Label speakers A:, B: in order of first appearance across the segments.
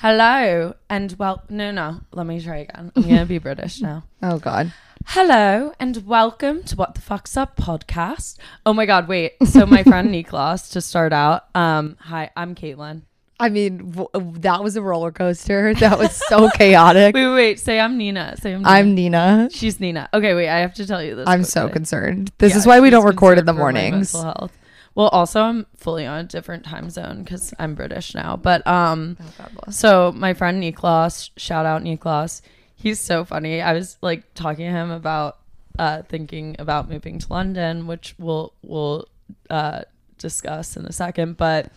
A: Hello and well, no, no, let me try again. I'm gonna be British now.
B: Oh God.
A: Hello and welcome to What the Fuck's Up podcast. Oh my God, wait. So my friend Niklas, to start out, um, hi, I'm Caitlin.
B: I mean, w- that was a roller coaster. That was so chaotic.
A: Wait, wait, wait, say I'm Nina. Say I'm Nina.
B: I'm Nina.
A: She's Nina. Okay, wait, I have to tell you this.
B: I'm so concerned. This
A: Yeah,
B: is why we don't record in the
A: concerned for my
B: mornings.
A: mental health. Well, also I'm fully on a different time zone because I'm British now. But um,
B: Oh,
A: so my friend Niklas, shout out Niklas, he's so funny. I was like talking to him about uh, thinking about moving to London, which we'll we'll uh, discuss in a second. But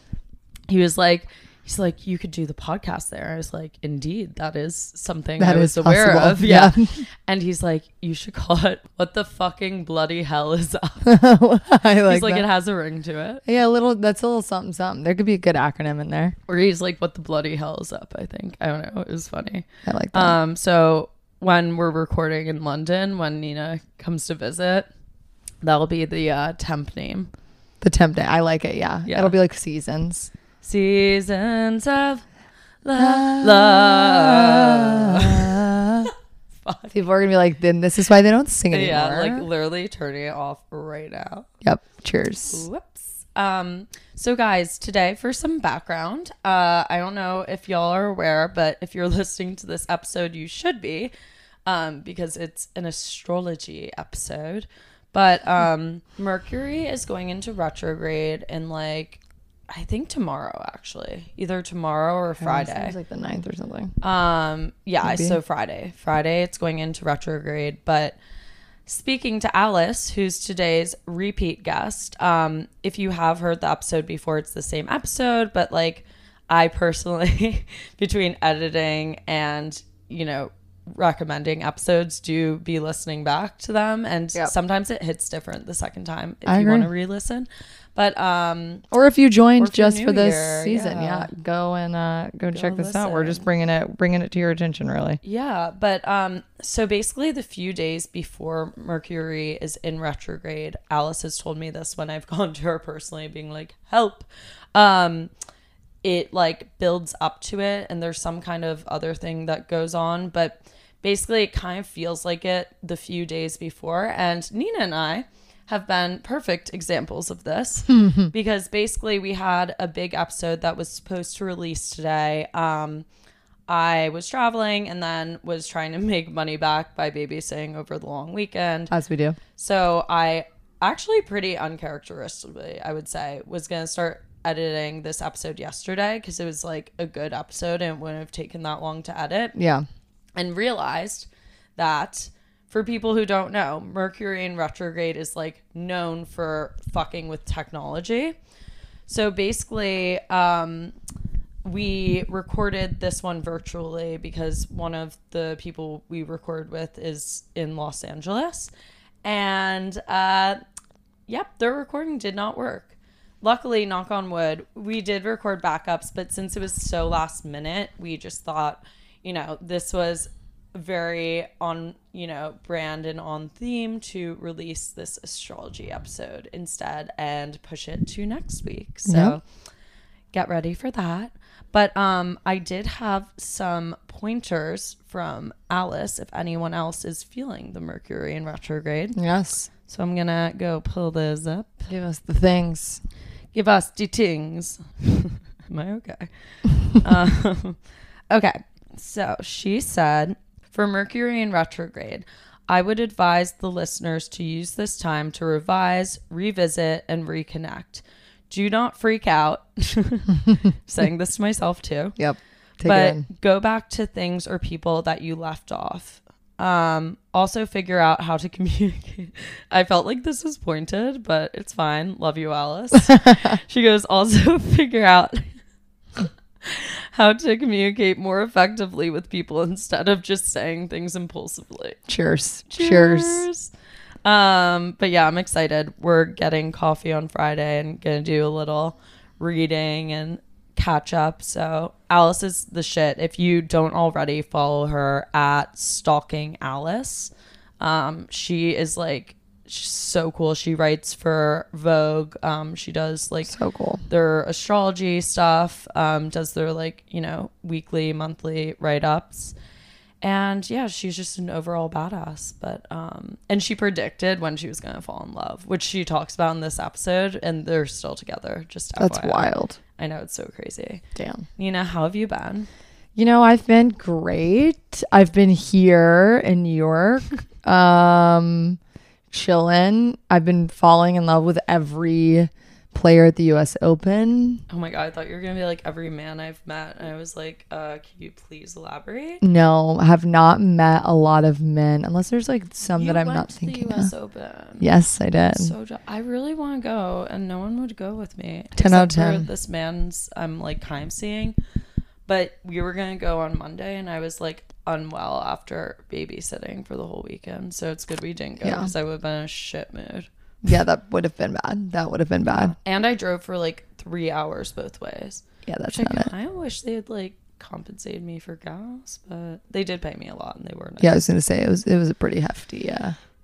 A: he was like. He's like, you could do the podcast there. I was like, indeed, that is something
B: That
A: I was
B: is
A: aware
B: possible.
A: of. Yeah.
B: Yeah.
A: And he's like, you should call it what the fucking bloody hell is up.
B: I like,
A: he's like,
B: that.
A: it has a ring to it.
B: yeah, a little. That's a little something, something. There could be a good acronym in there.
A: Or he's like, what the bloody hell is up, I think. I don't know. It was funny.
B: I like that.
A: Um, so when we're recording in London, when Nina comes to visit, that'll be the uh, temp name.
B: the temp day. I like it. Yeah.
A: Yeah.
B: It'll be like seasons.
A: Seasons of
B: La-
A: love.
B: People are gonna be like, then this is why they don't sing anymore.
A: Yeah, like literally turning it off right now.
B: yep. Cheers.
A: Whoops. Um, so guys, today for some background, uh, I don't know if y'all are aware, but if you're listening to this episode, you should be, um, because it's an astrology episode. But um, Mercury is going into retrograde in like, I think tomorrow actually, either tomorrow or Friday.
B: It was like the ninth or something.
A: Um, yeah,
B: Maybe.
A: so Friday. Friday it's going into retrograde, but speaking to Alice, who's today's repeat guest, um, if you have heard the episode before, it's the same episode, but like I personally between editing and, you know, recommending episodes do be listening back to them and
B: Yep.
A: sometimes it hits different the second time if
B: I
A: you want to re-listen. But um
B: Or if you joined
A: if
B: just for this
A: here,
B: season,
A: yeah.
B: yeah. go and uh, go, check this out. We're just bringing it, bringing it to your attention, really.
A: Yeah, but um so basically the few days before Mercury is in retrograde, Alice has told me this when I've gone to her personally being like, "Help." Um it like builds up to it and there's some kind of other thing that goes on, but basically it kind of feels like it the few days before and Nina and I have been perfect examples of this because basically we had a big episode that was supposed to release today. Um I was traveling and then was trying to make money back by babysitting over the long weekend.
B: As we do.
A: So I actually pretty uncharacteristically, I would say, was going to start editing this episode yesterday because it was like a good episode and it wouldn't have taken that long to edit
B: Yeah.
A: And realized that for people who don't know, Mercury in retrograde is like known for fucking with technology. So basically, um, we recorded this one virtually because one of the people we record with is in Los Angeles. And uh, yep, their recording did not work. Luckily, knock on wood, we did record backups, but since it was so last minute, we just thought, you know, this was very on, you know, brand and on theme to release this astrology episode instead and push it to next week. So
B: Yep.
A: get ready for that. But um I did have some pointers from Alice if anyone else is feeling the Mercury in retrograde.
B: Yes.
A: So I'm gonna go pull those up.
B: Give us the things.
A: Give us the things. Am I okay? um, okay. So she said, for Mercury in retrograde, I would advise the listeners to use this time to revise, revisit, and reconnect. Do not freak out. Saying this to myself too
B: Yep. Take
A: but go back to things or people that you left off. Um, also figure out how to communicate. I felt like this was pointed, but it's fine. Love you, Alice. she goes, also figure out how to communicate more effectively with people instead of just saying things impulsively.
B: Cheers. Cheers.
A: Um, but yeah, I'm excited. We're getting coffee on Friday and gonna do a little reading and catch up. So Alice is the shit. If you don't already follow her at Stalking Alice, um, she is like she's so cool. She writes for Vogue. Um, she does like
B: So cool.
A: their astrology stuff, um, does their like, you know, weekly, monthly write ups. And yeah, she's just an overall badass. But um and she predicted when she was gonna fall in love, which she talks about in this episode, and they're still together. Just
B: That's
A: FYI.
B: wild.
A: I know it's so crazy.
B: Damn.
A: Nina, how have you been?
B: You know, I've been great. I've been here in New York, um, chilling. I've been falling in love with every player at the U.S. Open.
A: Oh my god, I thought you were gonna be like every man I've met, and I was like, uh, can you please elaborate?
B: No, have not met a lot of men, unless there's like some
A: You
B: that I'm
A: went
B: not
A: to
B: thinking
A: The US
B: of.
A: Open.
B: Yes, I did.
A: So je- I really want to go, and no one would go with me.
B: 10 out of
A: except for
B: 10.
A: This man's I'm like kind of seeing, but we were gonna go on Monday, and I was like unwell after babysitting for the whole weekend. So it's good we didn't go
B: Yeah.
A: because I would have been in a shit mood.
B: yeah, that would have been bad. That would have been bad.
A: And I drove for like three hours both ways.
B: Yeah, that's
A: Which I
B: it.
A: of wish they had like compensated me for gas, but they did pay me a lot, and they were nice.
B: Yeah, I was gonna say it was it was a pretty hefty. Yeah,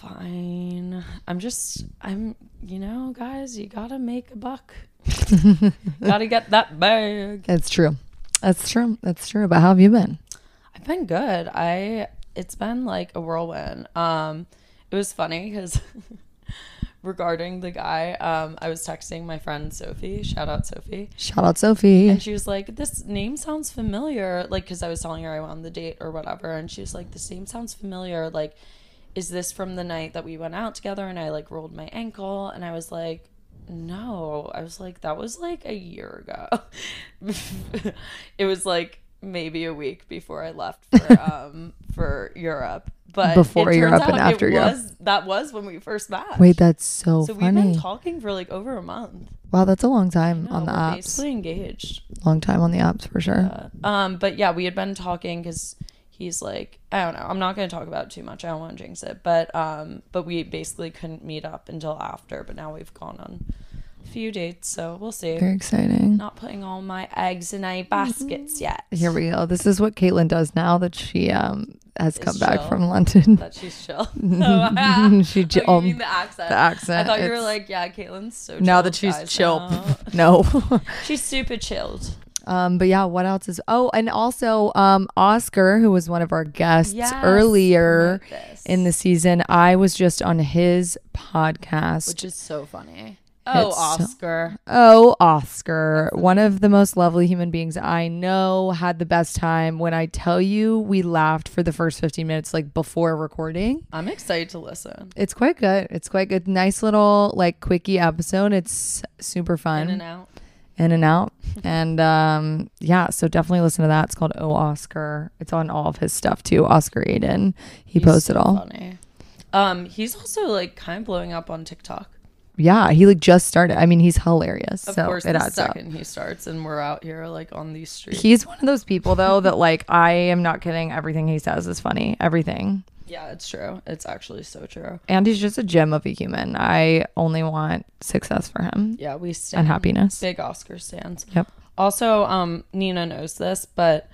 A: Fine. I'm just, I'm, you know, guys, you gotta make a buck. gotta get that bag.
B: That's true. That's true. That's true. But how have you been?
A: I've been good. I, it's been like a whirlwind. Um, it was funny because regarding the guy, um, I was texting my friend Sophie. Shout out Sophie.
B: Shout out Sophie.
A: And she was like, "This name sounds familiar." Like, because I was telling her I went on the date or whatever, and she was like, "This name sounds familiar." Like, is this from the night that we went out together and I like rolled my ankle? And I was like, "No." I was like, "That was like a year ago." it was like maybe a week before I left for um for Europe. But
B: Before
A: it turns
B: Europe and after
A: it
B: Europe.
A: was that was when we first met.
B: Wait, that's so,
A: so we've been talking for like over a month.
B: wow, that's a long time
A: No,
B: on the apps.
A: basically engaged.
B: Long time on the apps for sure.
A: Uh, um, but yeah, we had been talking because he's like, I don't know. I'm not going to talk about it too much. I don't want to jinx it. But um, but we basically couldn't meet up until after. But now we've gone on a few dates, so we'll see.
B: Very exciting.
A: Not putting all my eggs in a baskets yet.
B: Here we go. This is what Caitlin does now that she um has come back from London.
A: That she's chill. oh,
B: she um,
A: mean the accent?
B: the accent.
A: I thought you were like, yeah, Caitlin's so.
B: now
A: chill,
B: that she's chill.
A: now."
B: no.
A: she's super chilled.
B: Um, but yeah, what else is? Oh, and also um, Oscar, who was one of our guests
A: Yes,
B: earlier in the season. I was just on his podcast.
A: which is so funny. Oh,
B: It's so-
A: Oscar.
B: oh, Oscar, one of the most lovely human beings I know, had the best time. When I tell you, we laughed for the first 15 minutes, like before recording.
A: I'm excited to listen.
B: It's quite good. It's quite good. Nice little like quickie episode. It's super fun.
A: In and out.
B: In and out. and um, yeah, so definitely listen to that. It's called Oh Oscar. It's on all of his stuff too. Oscar Aiden. He
A: He's
B: posts it
A: so
B: all.
A: Funny. Um, he's also like kind of blowing up on TikTok.
B: Yeah, he like just started. I mean, he's hilarious.
A: Of
B: so
A: course,
B: it
A: the
B: adds up.
A: second he starts, and we're out here like on these streets.
B: He's one of those people though that like I am not kidding. Everything he says is funny. Everything.
A: Yeah, it's true. It's actually so true.
B: And he's just a gem of a human. I only want success for him
A: Yeah, we stand
B: and happiness.
A: Big Oscar stands.
B: Yep.
A: Also, um, Nina knows this, but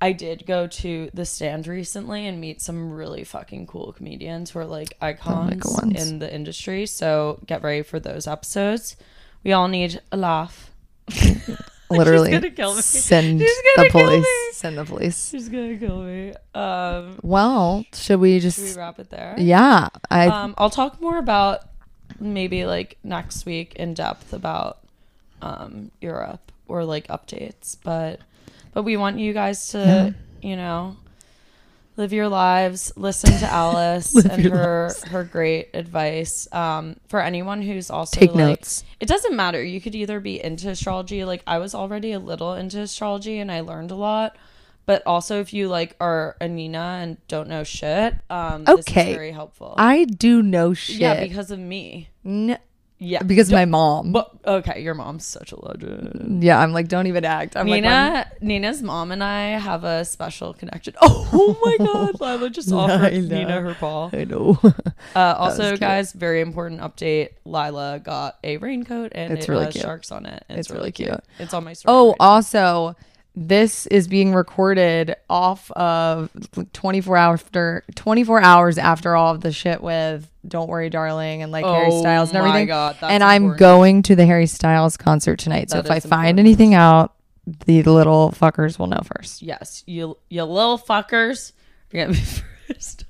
A: I did go to the stand recently and meet some really fucking cool comedians who are like icons
B: ones.
A: in the industry. So get ready for those episodes. We all need a laugh.
B: Literally.
A: gonna kill me.
B: Send the police. Send the police.
A: She's gonna kill me. Um,
B: Well, should we just
A: should we wrap it there?
B: Yeah. I
A: Um, I'll talk more about maybe like next week in depth about um, Europe or like updates, but but we want you guys to you know live your lives, listen to Alice and her
B: lives.
A: her great advice. Um, for anyone who's also
B: take
A: like,
B: notes.
A: it doesn't matter. You could either be into astrology, like I was already a little into astrology and I learned a lot. But also, if you like are a Nina and don't know shit, um, this
B: Okay.
A: is very helpful.
B: I do know shit.
A: Yeah, because of me.
B: N-
A: Yeah,
B: because of my mom.
A: But okay, your mom's such a legend.
B: yeah, I'm like, don't even act. I'm like,
A: Nina, Nina's mom and I have a special connection. Oh, my God, Lila just offered. Nina her paw.
B: I know.
A: Uh, also, guys, very important update. Lila got a raincoat and
B: It's
A: it
B: really
A: has
B: cute.
A: sharks on it.
B: It's really cute.
A: It's on my story.
B: oh,
A: right now.
B: This is being recorded off of 24 after 24 hours after all of the shit with Don't Worry Darling and like Harry
A: Oh
B: Styles and
A: my
B: everything.
A: God,
B: and I'm
A: important.
B: going to the Harry Styles concert tonight. So
A: That
B: if I
A: is
B: find anything out, the little fuckers will know first.
A: Yes, you you little fuckers. You're gonna be first.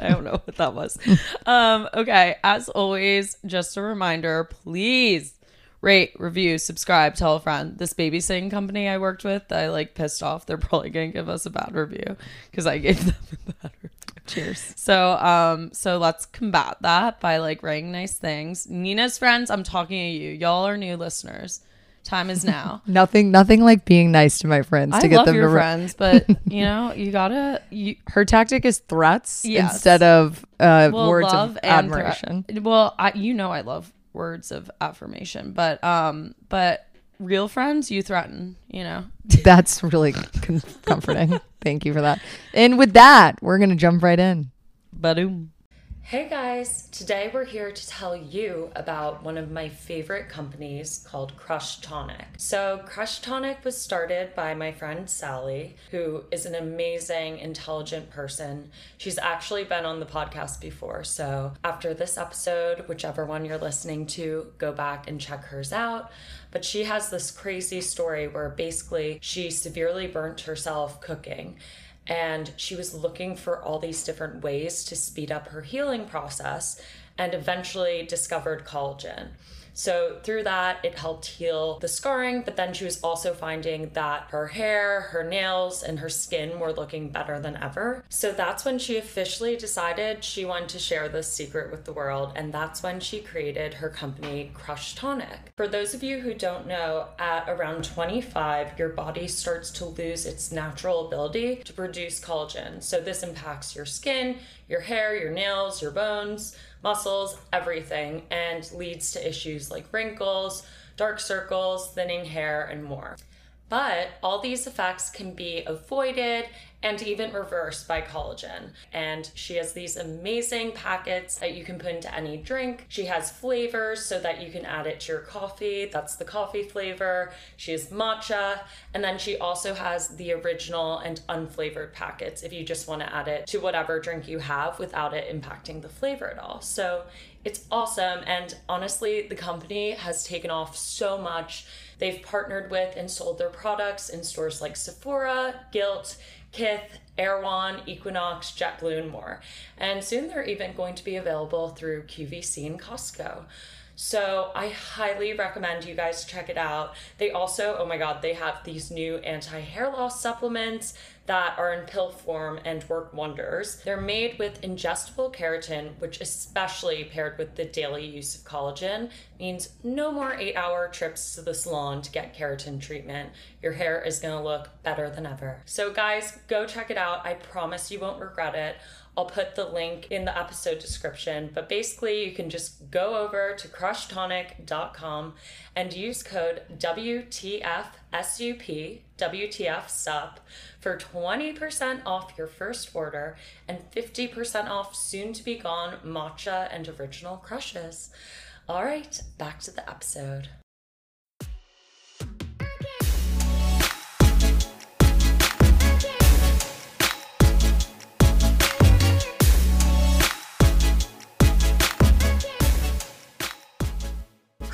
A: I don't know what that was. um, okay, as always, just a reminder, please rate, review, subscribe, tell a friend. This babysitting company I worked with, I like pissed off. They're probably gonna give us a bad review because I gave them a bad review.
B: Cheers.
A: So um so let's combat that by like writing nice things. Nina's friends, I'm talking to you. Y'all are new listeners. Time is now.
B: Nothing, nothing like being nice to my friends
A: I
B: to get
A: love
B: them
A: your
B: to. Re-
A: friends, but you know, you gotta you
B: Her tactic is threats
A: Yes.
B: instead of uh,
A: well,
B: words
A: love
B: of
A: and
B: admiration.
A: well, I you know I love words of affirmation, but um but real friends you threaten, you know.
B: That's really comforting. Thank you for that. And with that, we're gonna jump right in.
A: Badoom.
C: Hey guys, today we're here to tell you about one of my favorite companies called Crushed Tonic. So, Crushed Tonic was started by my friend Sally, who is an amazing, intelligent person. She's actually been on the podcast before. So, after this episode, whichever one you're listening to, go back and check hers out. But she has this crazy story where basically she severely burnt herself cooking and she was looking for all these different ways to speed up her healing process and eventually discovered collagen. So, through that, it helped heal the scarring, but then she was also finding that her hair, her nails, and her skin were looking better than ever. So, that's when she officially decided she wanted to share this secret with the world, and that's when she created her company, Crushed Tonic. For those of you who don't know, at around 25, your body starts to lose its natural ability to produce collagen. So, this impacts your skin, your hair, your nails, your bones, muscles, everything, and leads to issues like wrinkles, dark circles, thinning hair, and more. But all these effects can be avoided and even reverse by collagen. And she has these amazing packets that you can put into any drink. She has flavors so that you can add it to your coffee. That's the coffee flavor. She has matcha. And then she also has the original and unflavored packets if you just want to add it to whatever drink you have without it impacting the flavor at all. So it's awesome. And honestly, the company has taken off so much. They've partnered with and sold their products in stores like Sephora, Gilt, Kith, Erewhon, Equinox, JetBlue, and more. And soon they're even going to be available through QVC and Costco. So I highly recommend you guys check it out. They also, oh my god, they have these new anti-hair loss supplements that are in pill form and work wonders. They're made with ingestible keratin, which especially paired with the daily use of collagen means no more 8-hour trips to the salon to get keratin treatment. Your hair is to look better than ever. So guys, go check it out. I promise you won't regret it. I'll put the link in the episode description, but basically you can just go over to crushedtonic.com and use code WTFSUP, WTFSUP for 20% off your first order and 50% off soon to be gone matcha and original crushes. All right, back to the episode.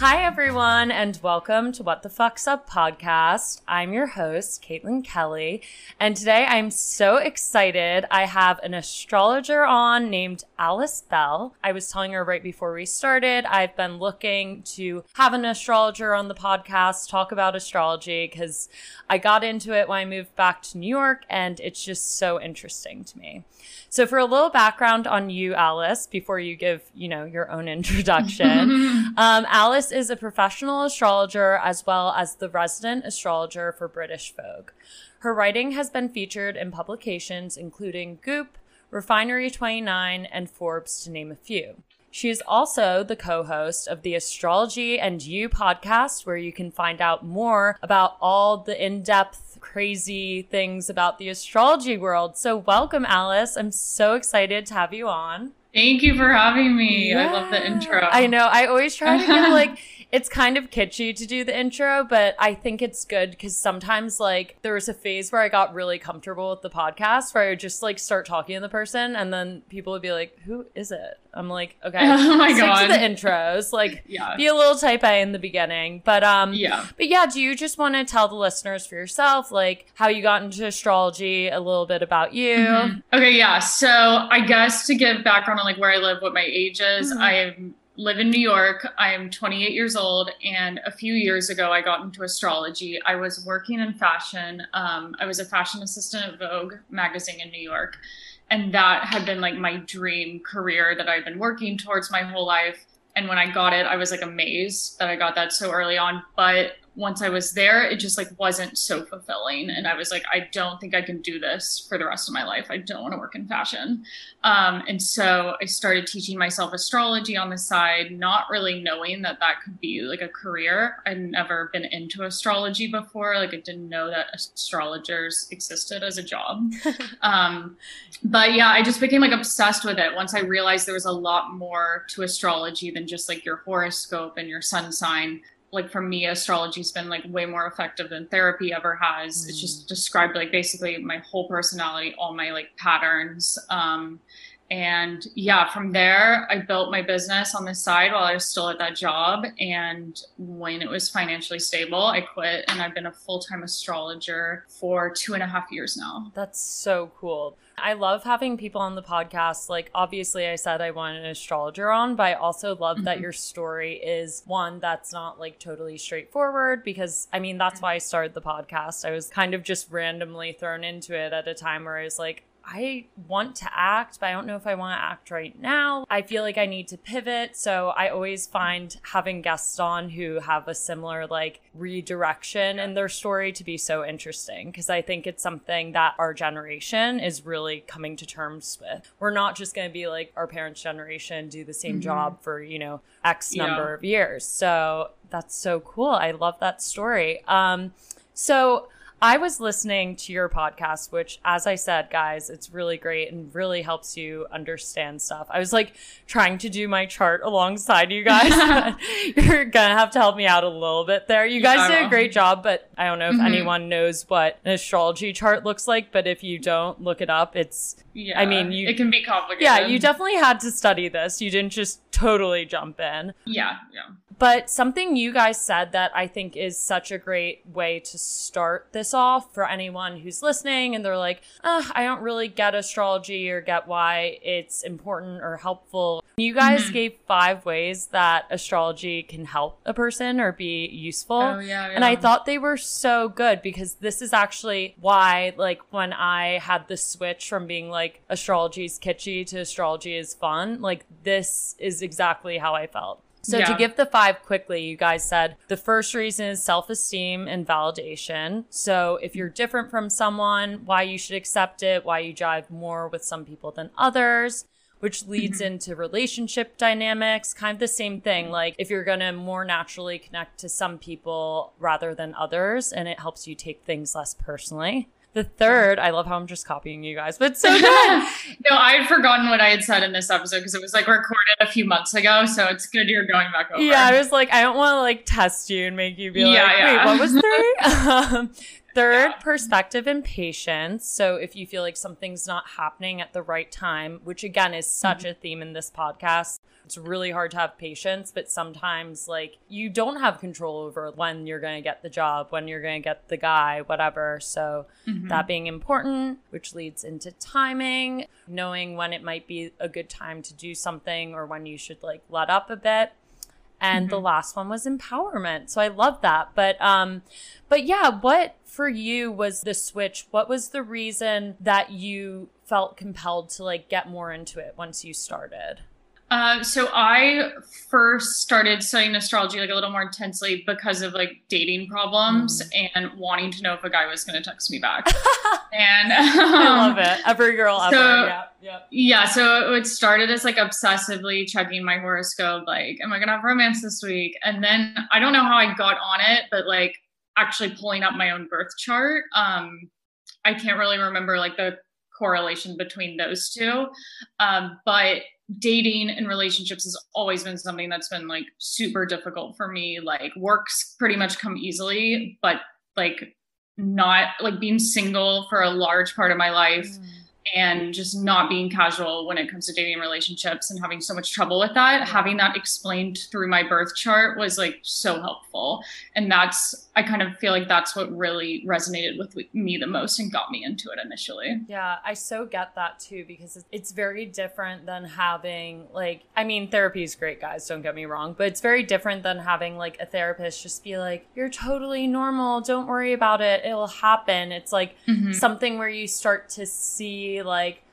C: Hi, everyone, and welcome to What the Fuck's Up podcast. I'm your host, Caitlin Kelly, and today I'm so excited. I have an astrologer on named Alice Bell. I was telling her right before we started, I've been looking to have an astrologer on the podcast, talk about astrology, because I got into it when I moved back to New York, and it's just so interesting to me. So, for a little background on you, Alice, before you give, you know, your own introduction, um, Alice is a professional astrologer as well as the resident astrologer for British Vogue. Her writing has been featured in publications including Goop, Refinery 29, and Forbes, to name a few. She is also the co host of the Astrology and You podcast, where you can find out more about all the in depth, crazy things about the astrology world. So, welcome, Alice. I'm so excited to have you on.
D: Thank you for having me. I love the intro.
C: I know. I always try to give like it's kind of kitschy to do the intro, but I think it's good because sometimes, like, there was a phase where I got really comfortable with the podcast where I would just like start talking to the person, and then people would be like, "Who is it?" I'm like, "Okay,
D: Oh my
C: stick
D: God.
C: to the intros, like,
D: Yeah.
C: be a little type A in the beginning." But um,
D: Yeah.
C: but yeah, do you just want to tell the listeners for yourself, like, how you got into astrology, a little bit about you?
D: Mhm. Okay, yeah. So I guess to give background on like where I live, what my age is,
C: Mhm.
D: I am- live in New York. I am 28 years old, and a few years ago, I got into astrology. I was working in fashion. Um, I was a fashion assistant at Vogue magazine in New York, and that had been like my dream career that I've been working towards my whole life. And when I got it, I was like amazed that I got that so early on. But once I was there, it just like wasn't so fulfilling. And I was like, I don't think I can do this for the rest of my life. I don't want to work in fashion. Um, and so I started teaching myself astrology on the side, not really knowing that that could be like a career. I'd never been into astrology before. Like I didn't know that astrologers existed as a job. um, but yeah, I just became like obsessed with it once I realized there was a lot more to astrology than just like your horoscope and your sun sign like for me astrology's been like way more effective than therapy ever has. It's just described like basically my whole personality all my like patterns um and yeah from there i built my business on the side while i was still at that job and when it was financially stable i quit and i've been a full-time astrologer for two and a half years now.
C: That's so cool. I love having people on the podcast. Like, obviously, I said I want an astrologer on, but I also love that
D: Mhm.
C: your story is one that's not like totally straightforward because I mean, that's why I started the podcast. I was kind of just randomly thrown into it at a time where I was like, I want to act, but I don't know if I want to act right now. I feel like I need to pivot. So I always find having guests on who have a similar like redirection in their story to be so interesting because I think it's something that our generation is really coming to terms with. We're not just going to be like our parents' generation, do the same
D: Mhm.
C: job for, you know, X
D: Yeah.
C: number of years. So that's so cool. I love that story. Um, so I was listening to your podcast, which, as I said, guys, it's really great and really helps you understand stuff. I was like trying to do my chart alongside you guys. You're gonna have to help me out a little bit there. You guys did a great job, but I don't know if
D: Mhm.
C: anyone knows what an astrology chart looks like. But if you don't look it up, it's
D: yeah
C: I mean, you-
D: it can be complicated
C: yeah, you definitely had to study this. You didn't just totally jump in.
D: yeah yeah
C: But something you guys said that I think is such a great way to start this off for anyone who's listening and they're like, uh, I don't really get astrology or get why it's important or helpful. You guys
D: Mhm.
C: gave five ways that astrology can help a person or be useful.
D: oh yeah,
C: And I thought they were so good because this is actually why, like, when I had the switch from being like astrology is kitschy to astrology is fun, like, this is exactly how I felt. So, to give the five quickly, you guys said the first reason is self esteem and validation. So, if you're different from someone, why you should accept it, why you jive more with some people than others which leads mm-hmm. into relationship dynamics. Kind of the same thing. Like if you're going to more naturally connect to some people rather than others, and it helps you take things less personally. The third, I love how I'm just copying you guys, but so good.
D: no, I had forgotten what I had said in this episode because it was like recorded a few months ago. So it's good you're going back over.
C: yeah, I was like, I don't want to like test you and make you be like,
D: Yeah,
C: wait,
D: yeah.
C: what was three? um, third,
D: Yeah.
C: perspective and patience. So if you feel like something's not happening at the right time, which again is such
D: Mm-hmm.
C: a theme in this podcast, it's really hard to have patience, but sometimes like you don't have control over when you're going to get the job, when you're going to get the guy, whatever. So
D: Mhm.
C: that being important, which leads into timing, knowing when it might be a good time to do something or when you should like let up a bit. And the last one was empowerment. So I love that. But um but yeah, what for you was the switch? What was the reason that you felt compelled to like get more into it once you started?
D: Uh, so I first started studying astrology like a little more intensely because of like dating problems and wanting to know if a guy was going to text me back. and
C: I love
D: um,
C: it. Every girl ever.
D: so-
C: yeah. Yeah.
D: Yeah, so it started as like obsessively checking my horoscope, like, am I gonna have romance this week? And then I don't know how I got on it, but like actually pulling up my own birth chart. Um, I can't really remember like the correlation between those two. Um, but dating and relationships has always been something that's been like super difficult for me. Like works pretty much come easily, but like not like being single for a large part of my life. Mm and just not being casual when it comes to dating relationships and having so much trouble with that having that explained through my birth chart was like so helpful and that's i kind of feel like that's what really resonated with me the most and got me into it initially
C: yeah i so get that too because it's very different than having like i mean therapy is great guys don't get me wrong but it's very different than having like a therapist just be like you're totally normal don't worry about it it'll happen it's like mm-hmm. something where you start to see like,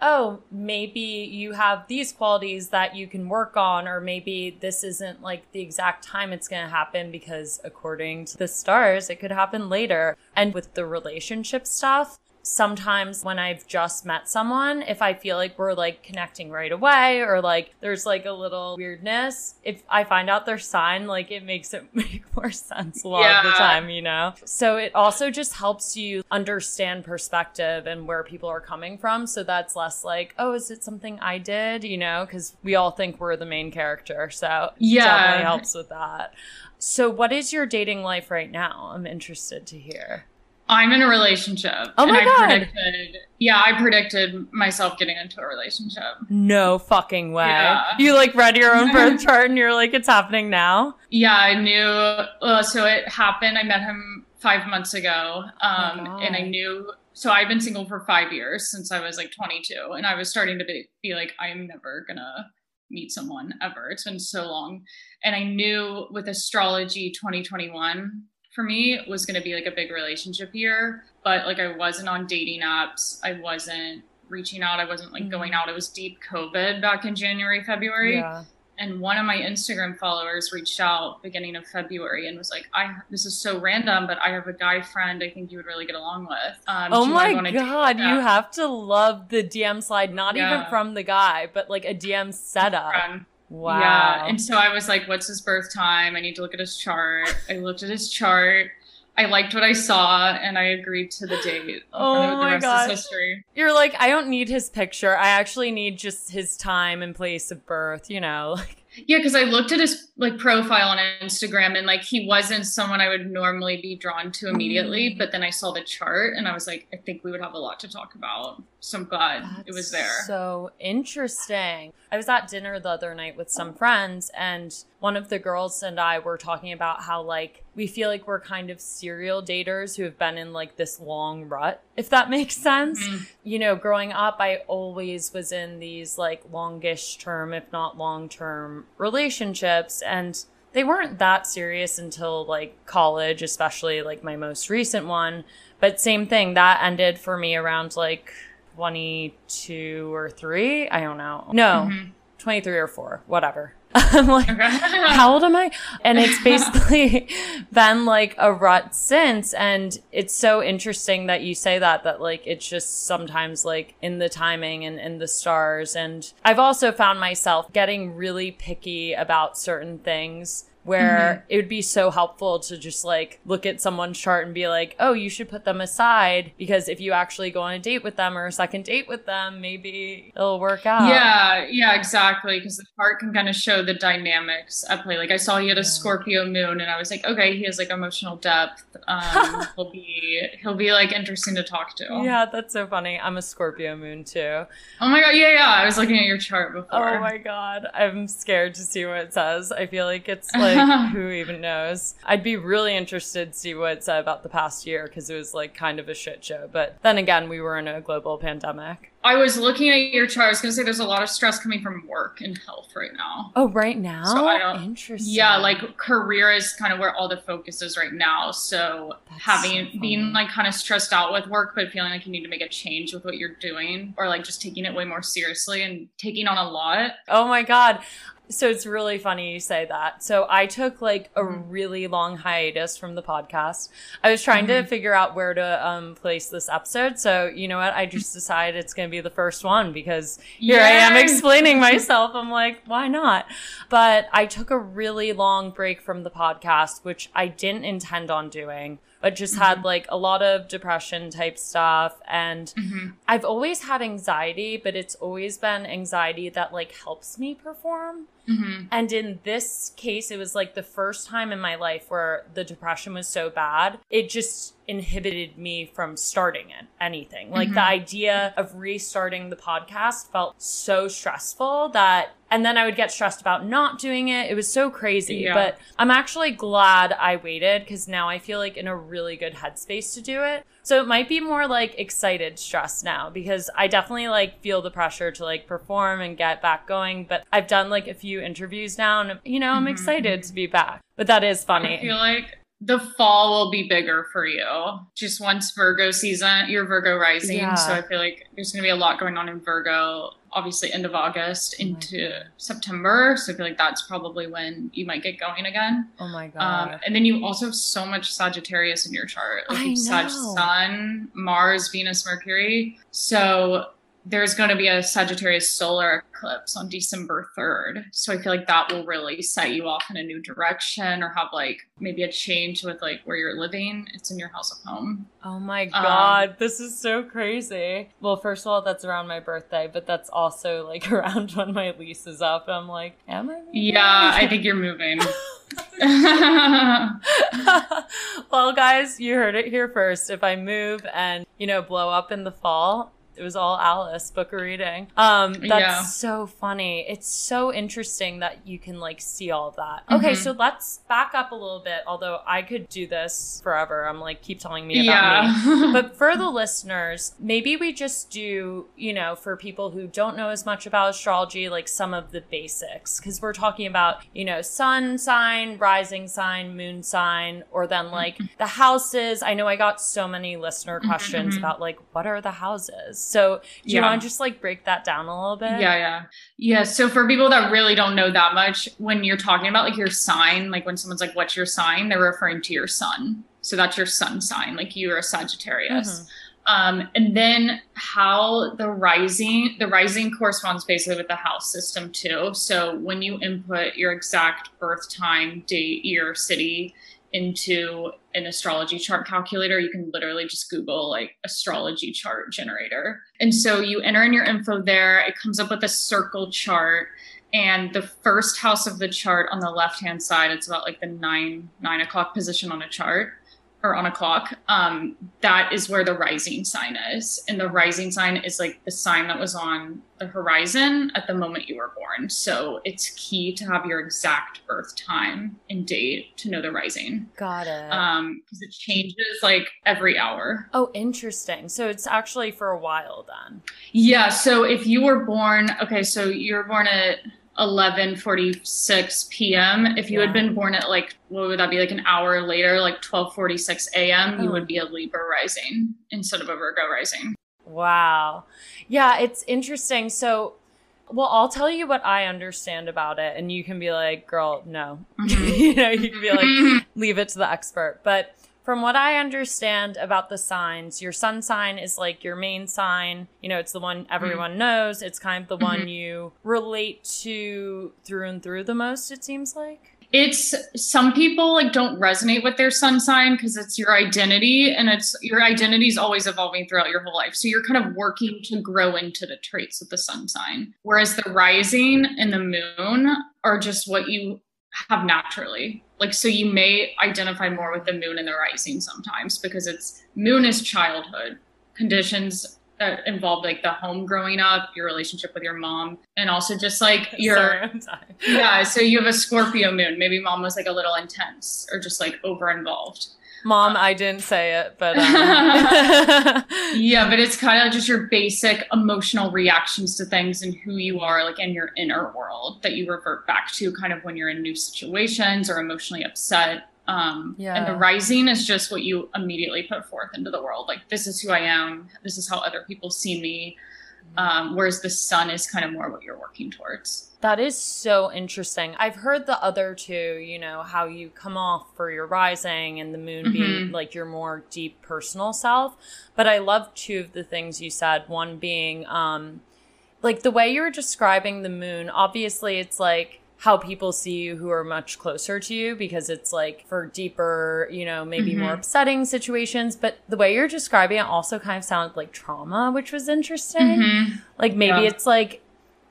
C: oh, maybe you have these qualities that you can work on, or maybe this isn't like the exact time it's going to happen because according to the stars, it could happen later. And with the relationship stuff, sometimes when I've just met someone, if I feel like we're like connecting right away or like there's like a little weirdness, if I find out their sign, like it makes it make more sense a lot yeah. of the time, you know? So it also just helps you understand perspective and where people are coming from. So that's less like, oh, is it something I did? You know, because we all think we're the main character. So yeah, definitely helps with that. So, what is your dating life right now? I'm interested to hear.
D: I'm in a relationship.
C: Oh my
D: I
C: god!
D: Predicted, yeah, I predicted myself getting into a relationship.
C: No fucking way. Yeah. You like read your own birth chart and you're like, it's happening now.
D: Yeah, I knew. Uh, so it happened. I met him five months ago, um, oh and I knew. So I've been single for five years since I was like 22, and I was starting to be, be like, I am never gonna meet someone ever. It's been so long, and I knew with astrology 2021 for me was going to be like a big relationship year, but like I wasn't on dating apps. I wasn't reaching out. I wasn't like mm-hmm. going out. It was deep COVID back in January, February. Yeah. And one of my Instagram followers reached out beginning of February and was like, "I this is so random, but I have a guy friend I think you would really get along with."
C: Um, oh my god, you have to love the DM slide, not yeah. even from the guy, but like a DM setup. Friend. Wow. Yeah.
D: And so I was like, what's his birth time? I need to look at his chart. I looked at his chart. I liked what I saw and I agreed to the date.
C: Oh my god. You're like, I don't need his picture. I actually need just his time and place of birth, you know.
D: Yeah, because I looked at his like profile on Instagram and like he wasn't someone I would normally be drawn to immediately. Mm. But then I saw the chart and I was like, I think we would have a lot to talk about. So I'm That's it was there.
C: So interesting. I was at dinner the other night with some friends and one of the girls and I were talking about how like we feel like we're kind of serial daters who have been in like this long rut, if that makes sense. Mm-hmm. You know, growing up, I always was in these like longish term, if not long term relationships. And they weren't that serious until like college, especially like my most recent one. But same thing, that ended for me around like 22 or 3. I don't know. No, mm-hmm. 23 or 4, whatever. I'm like, how old am I? And it's basically been like a rut since. And it's so interesting that you say that, that like it's just sometimes like in the timing and in the stars. And I've also found myself getting really picky about certain things where mm-hmm. it would be so helpful to just like look at someone's chart and be like, oh, you should put them aside because if you actually go on a date with them or a second date with them, maybe it'll work out.
D: Yeah, yeah, exactly. Because the chart can kind of show the dynamics at play. Like I saw he had a yeah. Scorpio moon, and I was like, okay, he has like emotional depth. Um, he'll be he'll be like interesting to talk to.
C: Yeah, that's so funny. I'm a Scorpio moon too.
D: Oh my god, yeah, yeah. I was looking at your chart before.
C: Oh my god, I'm scared to see what it says. I feel like it's like like who even knows? I'd be really interested to see what it said about the past year because it was like kind of a shit show. But then again, we were in a global pandemic.
D: I was looking at your chart. I was going to say there's a lot of stress coming from work and health right now.
C: Oh, right now? So I don't, Interesting.
D: Yeah, like career is kind of where all the focus is right now. So That's having so being like kind of stressed out with work, but feeling like you need to make a change with what you're doing, or like just taking it way more seriously and taking on a lot.
C: Oh my God. So it's really funny you say that. So I took like a mm-hmm. really long hiatus from the podcast. I was trying mm-hmm. to figure out where to um, place this episode. So you know what? I just decided it's going to be the first one because here Yay! I am explaining myself. I'm like, why not? But I took a really long break from the podcast, which I didn't intend on doing but just had like a lot of depression type stuff. And I've always had anxiety, but it's always been anxiety that like helps me perform. Mm-hmm. And in this case, it was like the first time in my life where the depression was so bad, it just inhibited me from starting it, anything. Like the mm-hmm. idea of restarting the podcast felt so stressful that, and then I would get stressed about not doing it. It was so crazy.
D: Yeah.
C: But I'm actually glad I waited because now I feel like in a really good headspace to do it. So it might be more like excited stress now because I definitely like feel the pressure to like perform and get back going. But I've done like a few interviews now and you know, I'm mm-hmm. excited to be back. But that is funny.
D: I feel like the fall will be bigger for you. Just once Virgo season, you're Virgo rising.
C: Yeah.
D: So I feel like there's going to be a lot going on in Virgo, obviously, end of August
C: Oh
D: into
C: God.
D: September. So I feel like that's probably when you might get going again.
C: oh my god.
D: Um, and then you also have so much Sagittarius in your chart. Like
C: I
D: you Sag. Sun, Mars, Venus, Mercury. So there's going to be a Sagittarius solar eclipse on December 3rd. So I feel like that will really set you off in a new direction or have like maybe a change with like where you're living. It's in your house of home.
C: Oh my
D: Um,
C: god, this is so crazy. Well, first of all, that's around my birthday, but that's also like around when my lease is up. I'm like, am I? moving?
D: Yeah, I think you're moving.
C: well, guys, you heard it here first. If I move and, you know, blow up in the fall, it was all Alice book reading. Um, that's
D: Yeah.
C: so funny. It's so interesting that you can like see all that. Okay,
D: Mhm.
C: so let's back up a little bit. Although I could do this forever. I'm like, keep telling me about me but for the listeners, maybe we just do, you know, for people who don't know as much about astrology, like some of the basics. Because we're talking about, you know, sun sign, rising sign, moon sign, or then like the houses. I know I got so many listener questions
D: mhm.
C: about like, what are the houses? So do you
D: Yeah.
C: want to just like break that down a little bit?
D: Yeah, yeah. Yeah. So for people that really don't know that much, when you're talking about like your sign, like when someone's like, what's your sign? They're referring to your sun. So that's your sun sign. Like you're a Sagittarius. Um, and then how the rising, the rising corresponds basically with the house system too. So when you input your exact birth time, date, year, city into an astrology chart calculator, you can literally just Google like astrology chart generator. And so you enter in your info there, it comes up with a circle chart. And the first house of the chart on the left hand side, it's about like the nine, nine o'clock position on a chart or on a clock. Um, that is where the rising sign is. And the rising sign is like the sign that was on the horizon at the moment you were born. So it's key to have your exact birth time and date to know the rising.
C: Got it.
D: Um, because it changes like every hour.
C: oh, interesting. So it's actually for a while then.
D: Yeah. So if you were born, okay, so you were born at 11:46 p.m. If you
C: Yeah.
D: had been born at like what would that be like an hour later, like 12:46 a.m., you
C: Oh.
D: would be a Libra rising instead of a Virgo rising.
C: Wow. Yeah, it's interesting. So, well, I'll tell you what I understand about it, and you can be like, girl, no.
D: Mhm.
C: you know, you can be like, leave it to the expert. But from what I understand about the signs, your sun sign is like your main sign. You know, it's the one mm-hmm. everyone knows. It's kind of the one mm-hmm. you relate to through and through the most, it seems like.
D: It's some people like don't resonate with their sun sign because it's your identity and it's your identity is always evolving throughout your whole life. So you're kind of working to grow into the traits of the sun sign. Whereas the rising and the moon are just what you have naturally. Like so you may identify more with the moon and the rising sometimes because it's moon is childhood conditions that involve like the home growing up, your relationship with your mom, and also just like your
C: Sorry,
D: yeah, so you have a Scorpio moon. Maybe mom was like a little intense or just like over involved.
C: Mom, I didn't say it, but. Um,
D: Yeah, but it's kind of just your basic emotional reactions to things and who you are, like in your inner world that you revert back to kind of when you're in new situations or emotionally upset. Um, And
C: Yeah.
D: the rising is just what you immediately put forth into the world. Like, this is who I am. This is how other people see me. Um, whereas the sun is kind of more what you're working towards.
C: That is so interesting. I've heard the other two, you know, how you come off for your rising and the moon being
D: Mhm.
C: like your more deep personal self. But I love two of the things you said. One being, um, like the way you were describing the moon, obviously it's like how people see you who are much closer to you because it's like for deeper, you know, maybe more mm-hmm. upsetting situations. But the way you're describing it also kind of sounded like trauma, which was interesting. Mm-hmm. Like maybe
D: Yeah.
C: it's like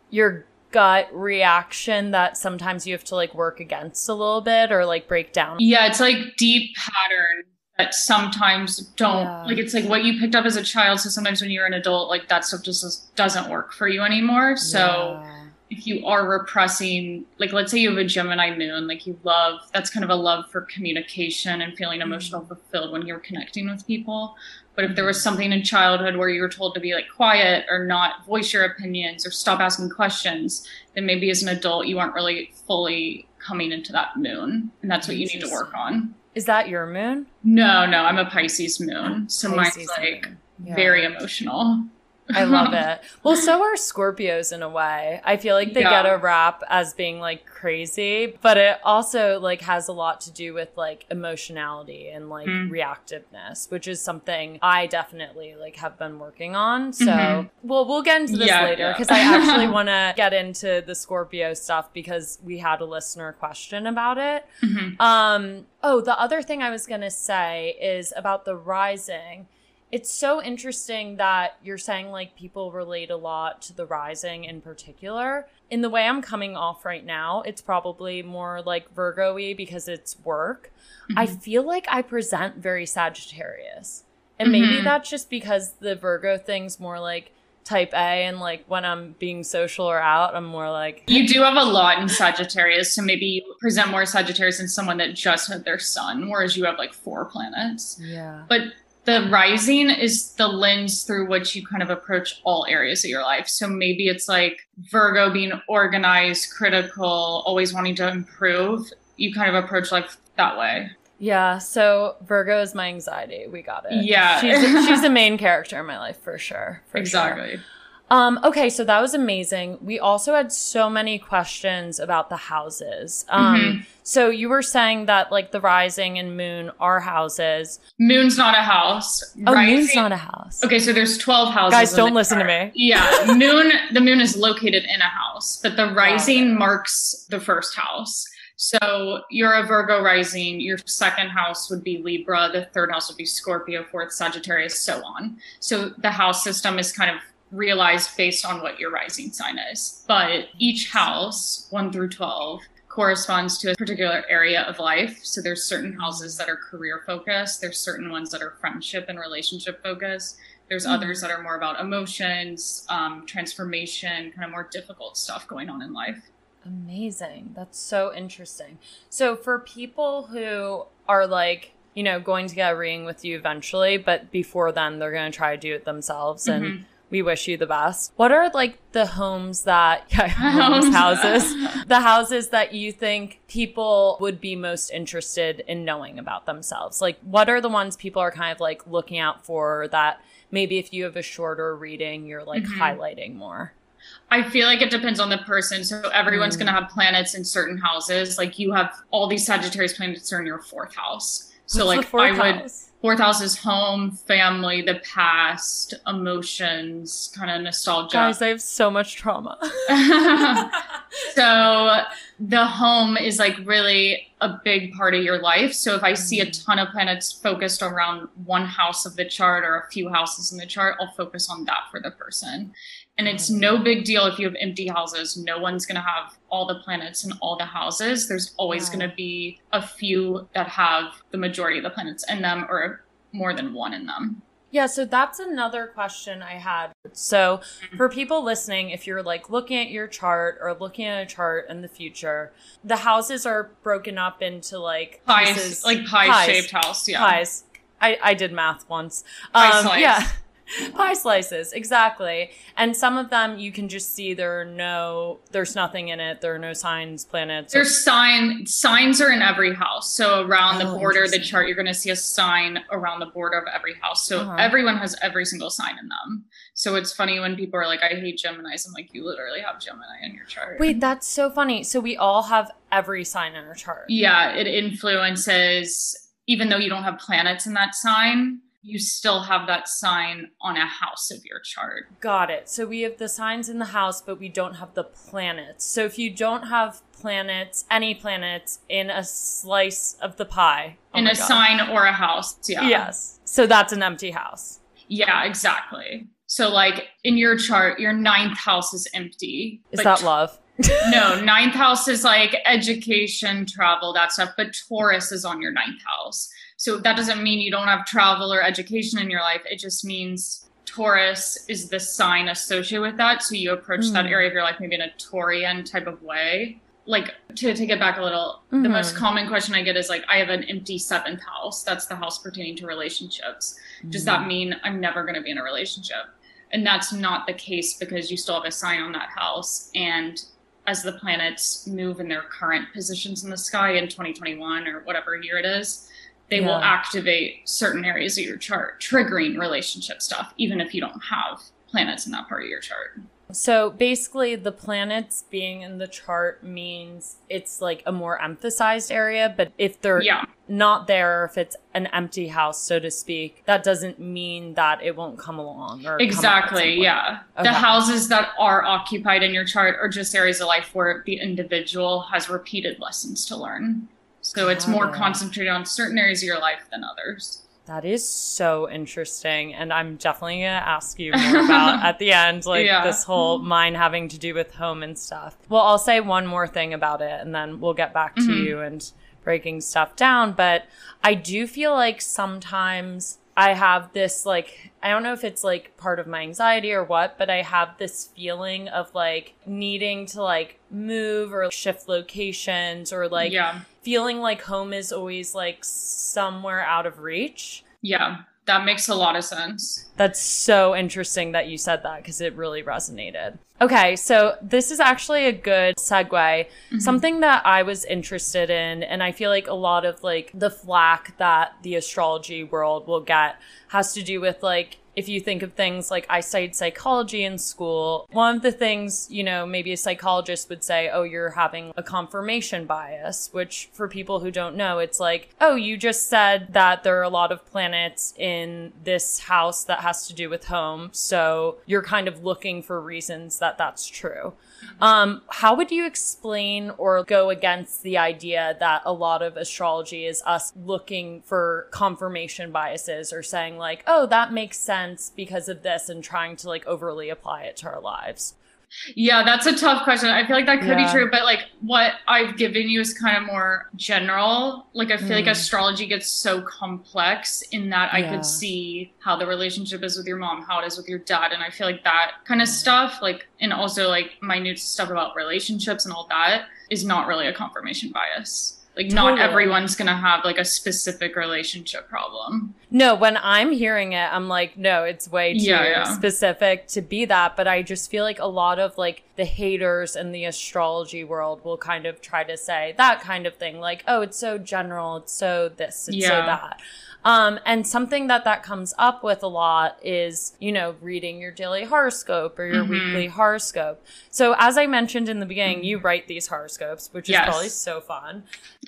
C: your gut reaction that sometimes you have to like work against a little bit or like break down.
D: Yeah, it's like deep pattern that sometimes don't
C: Yeah.
D: like it's like what you picked up as a child. So sometimes when you're an adult, like that stuff just doesn't work for you anymore. So
C: Yeah.
D: If you are repressing, like let's say you have a Gemini moon, like you love that's kind of a love for communication and feeling mm-hmm. emotional fulfilled when you're connecting with people. But if there was something in childhood where you were told to be like quiet or not voice your opinions or stop asking questions, then maybe as an adult you aren't really fully coming into that moon. And that's what you need to work on.
C: Is that your moon?
D: No, no, I'm a Pisces moon. So
C: Pisces
D: mine's like.
C: Yeah.
D: very emotional.
C: I love it. Well, so are Scorpios in a way. I feel like they
D: Yeah.
C: get a rap as being like crazy, but it also like has a lot to do with like emotionality and like
D: Mm.
C: reactiveness, which is something I definitely like have been working on. So,
D: Mhm.
C: well, we'll get into this
D: Yeah,
C: later
D: yeah.
C: because I actually want to get into the Scorpio stuff because we had a listener question about it.
D: Mhm.
C: Um, oh, the other thing I was going to say is about the rising. It's so interesting that you're saying like people relate a lot to the rising in particular. In the way I'm coming off right now, it's probably more like Virgo y because it's work. I feel like I present very Sagittarius. And maybe
D: Mhm.
C: that's just because the Virgo thing's more like type A and like when I'm being social or out, I'm more like
D: You do have a lot in Sagittarius, so maybe you present more Sagittarius than someone that just had their sun, whereas you have like four planets.
C: Yeah.
D: But the rising is the lens through which you kind of approach all areas of your life. So maybe it's like Virgo being organized, critical, always wanting to improve. You kind of approach life that way.
C: Yeah, so Virgo is my anxiety. We got it.
D: Yeah.
C: she's she's a main character in my life for sure. For Sure. Um, okay, so that was amazing. We also had so many questions about the houses. Um,
D: Mhm.
C: so you were saying that like the rising and moon are houses.
D: Moon's not a house.
C: Oh,
D: Rising-
C: moon's not a house.
D: Okay, so there's 12 houses.
C: Guys, don't listen to me.
D: Yeah, moon. The moon is located in a house, but the rising
C: okay.
D: marks the first house. So you're a Virgo rising. Your second house would be Libra. The third house would be Scorpio. Fourth Sagittarius, so on. So the house system is kind of realized based on what your rising sign is. But each house, one through twelve, corresponds to a particular area of life. So there's certain houses that are career focused. There's certain ones that are friendship and relationship focused. There's others that are more about emotions, um, transformation, kind of more difficult stuff going on in life.
C: Amazing. That's so interesting. So for people who are like, you know, going to get a reading with you eventually, but before then they're going to try to do it themselves and
D: Mhm.
C: We wish you the best. What are like the homes that yeah, homes, houses, the houses that you think people would be most interested in knowing about themselves? Like what are the ones people are kind of like looking out for that maybe if you have a shorter reading you're like
D: Mhm.
C: highlighting more?
D: I feel like it depends on the person. So everyone's
C: Mm.
D: going to have planets in certain houses. Like you have all these Sagittarius planets are in your fourth house. So
C: What's
D: like I would
C: house?
D: Fourth house is home, family, the past, emotions, kind of nostalgia.
C: Guys, I have so much trauma.
D: so the home is like really a big part of your life. So if I see a
C: Mm.
D: ton of planets focused around one house of the chart or a few houses in the chart, I'll focus on that for the person. And it's no big deal if you have empty houses. No one's going to have all the planets in all the houses. There's always
C: Yeah.
D: going to be a few that have the majority of the planets in them or more than one in them.
C: Yeah, so that's another question I had. So, for people listening, if you're like looking at your chart or looking at a chart in the future, the houses are broken up into like
D: Pies,
C: pieces,
D: like pie shaped house. Yeah.
C: pies. I I did math once. Um. Yeah. Pie slices, exactly. And some of them you can just see there are no, there's nothing in it. There are no signs, planets. or-
D: There's sign signs are in every house. So around the
C: Oh,
D: border of the chart, you're going to see a sign around the border of every house. So
C: Uh-huh.
D: everyone has every single sign in them. So it's funny when people are like, "I hate Gemini's." I'm like, "You literally have Gemini in your chart."
C: Wait, that's so funny. So we all have every sign in our chart.
D: Yeah, it influences even though you don't have planets in that sign. You still have that sign on a house of your chart.
C: Got it. So we have the signs in the house, but we don't have the planets. So if you don't have planets, any planets in a slice of the pie, oh
D: in a
C: God.
D: sign or a house. Yeah.
C: Yes. So that's an empty house.
D: Yeah, exactly. So like in your chart, your ninth house is empty.
C: Is that love?
D: no, ninth house is like education, travel, that stuff. But Taurus is on your ninth house. So that doesn't mean you don't have travel or education in your life. It just means Taurus is the sign associated with that. So you approach that
C: Mm.
D: area of your life maybe in a Taurian type of way. Like to take it back a little, the
C: Mhm.
D: most common question I get is like, I have an empty seventh house. That's the house pertaining to relationships. Does that mean I'm never going to be in a relationship? And that's not the case because you still have a sign on that house. And as the planets move in their current positions in the sky in 2021 or whatever year it is, they will activate certain areas of your chart, triggering relationship stuff, even if you don't have planets in that part of your chart.
C: So basically, the planets being in the chart means it's like a more emphasized area. But if they're
D: Yeah.
C: not there, if it's an empty house, so to speak, that doesn't mean that it won't come along. Or come up at some
D: Exactly.
C: point.
D: Yeah.
C: Okay.
D: The houses that are occupied in your chart are just areas of life where the individual has repeated lessons to learn. So it's
C: Got
D: more
C: it.
D: concentrated on certain areas of your life than others.
C: That is so interesting. And I'm definitely going to ask you more about at the end, like
D: Yeah.
C: this whole mine having to do with home and stuff. Well, I'll say one more thing about it and then we'll get back to
D: Mhm.
C: you and breaking stuff down. But I do feel like sometimes I have this, like, I don't know if it's like part of my anxiety or what, but I have this feeling of like needing to like move or shift locations or like
D: yeah.
C: feeling like home is always like somewhere out of reach.
D: Yeah. That makes a lot of sense.
C: That's so interesting that you said that because it really resonated. Okay, so this is actually a good segue. Mm-hmm. Something that I was interested in, and I feel like a lot of like the flack that the astrology world will get has to do with like if you think of things like I studied psychology in school, one of the things, you know, maybe a psychologist would say, oh, you're having a confirmation bias, which for people who don't know, it's like, oh, you just said that there are a lot of planets in this house that has to do with home. So you're kind of looking for reasons that that's true. Um, how would you explain or go against the idea that a lot of astrology is us looking for confirmation biases or saying like, oh, that makes sense because of this and trying to like overly apply it to our lives?
D: Yeah, that's a tough question. I feel like that could
C: Yeah.
D: be true, but like what I've given you is kind of more general. Like I feel like
C: Mm.
D: astrology gets so complex in that I could see how the relationship is with your mom, how it is with your dad, and I feel like that kind of stuff, like and also like minute stuff about relationships and all that is not really a confirmation bias. Like not everyone's gonna have like a specific relationship problem.
C: No, when I'm hearing it, I'm like, no, it's way too
D: Yeah, yeah.
C: specific to be that. But I just feel like a lot of like the haters in the astrology world will kind of try to say that kind of thing, like, oh, it's so general, it's so this, it's so that. Um, and something that that comes up with a lot is, you know, reading your daily horoscope or your
D: Mhm.
C: weekly horoscope. So as I mentioned in the beginning, you write these horoscopes, which is probably so fun.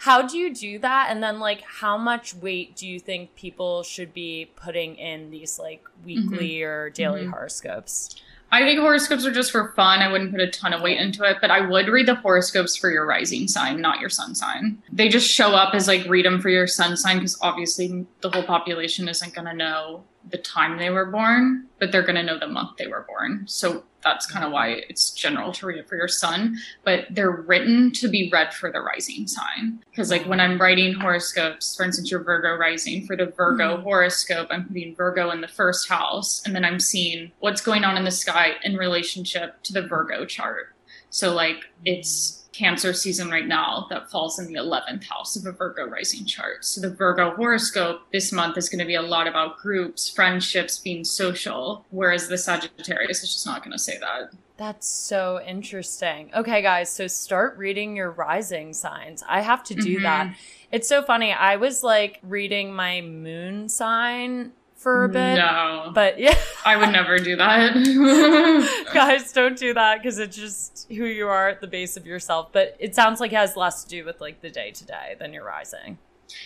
C: How do you do that? And then, like, how much weight do you think people should be putting in these, like, weekly or daily
D: Mhm.
C: horoscopes?
D: I think horoscopes are just for fun. I wouldn't put a ton of weight into it, but I would read the horoscopes for your rising sign, not your sun sign. They just show up as like read them for your sun sign because obviously the whole population isn't going to know the time they were born, but they're going to know the month they were born. So that's kind of why it's general to read it for your sun, but they're written to be read for the rising sign. Because like when I'm writing horoscopes, for instance, your Virgo rising for the Virgo
C: Mhm.
D: horoscope, I'm putting Virgo in the first house, and then I'm seeing what's going on in the sky in relationship to the Virgo chart. So like it's Cancer season right now that falls in the 11th house of a Virgo rising chart. So the Virgo horoscope this month is going to be a lot about groups, friendships, being social, whereas the Sagittarius is just not going to say that.
C: That's so interesting. Okay, guys, so start reading your rising signs. I have to do
D: Mhm.
C: that. It's so funny. I was like reading my moon sign for a bit,
D: No,
C: but yeah.
D: I would never do that.
C: guys don't do that because it's just who you are at the base of yourself but it sounds like it has less to do with like the day to day than your rising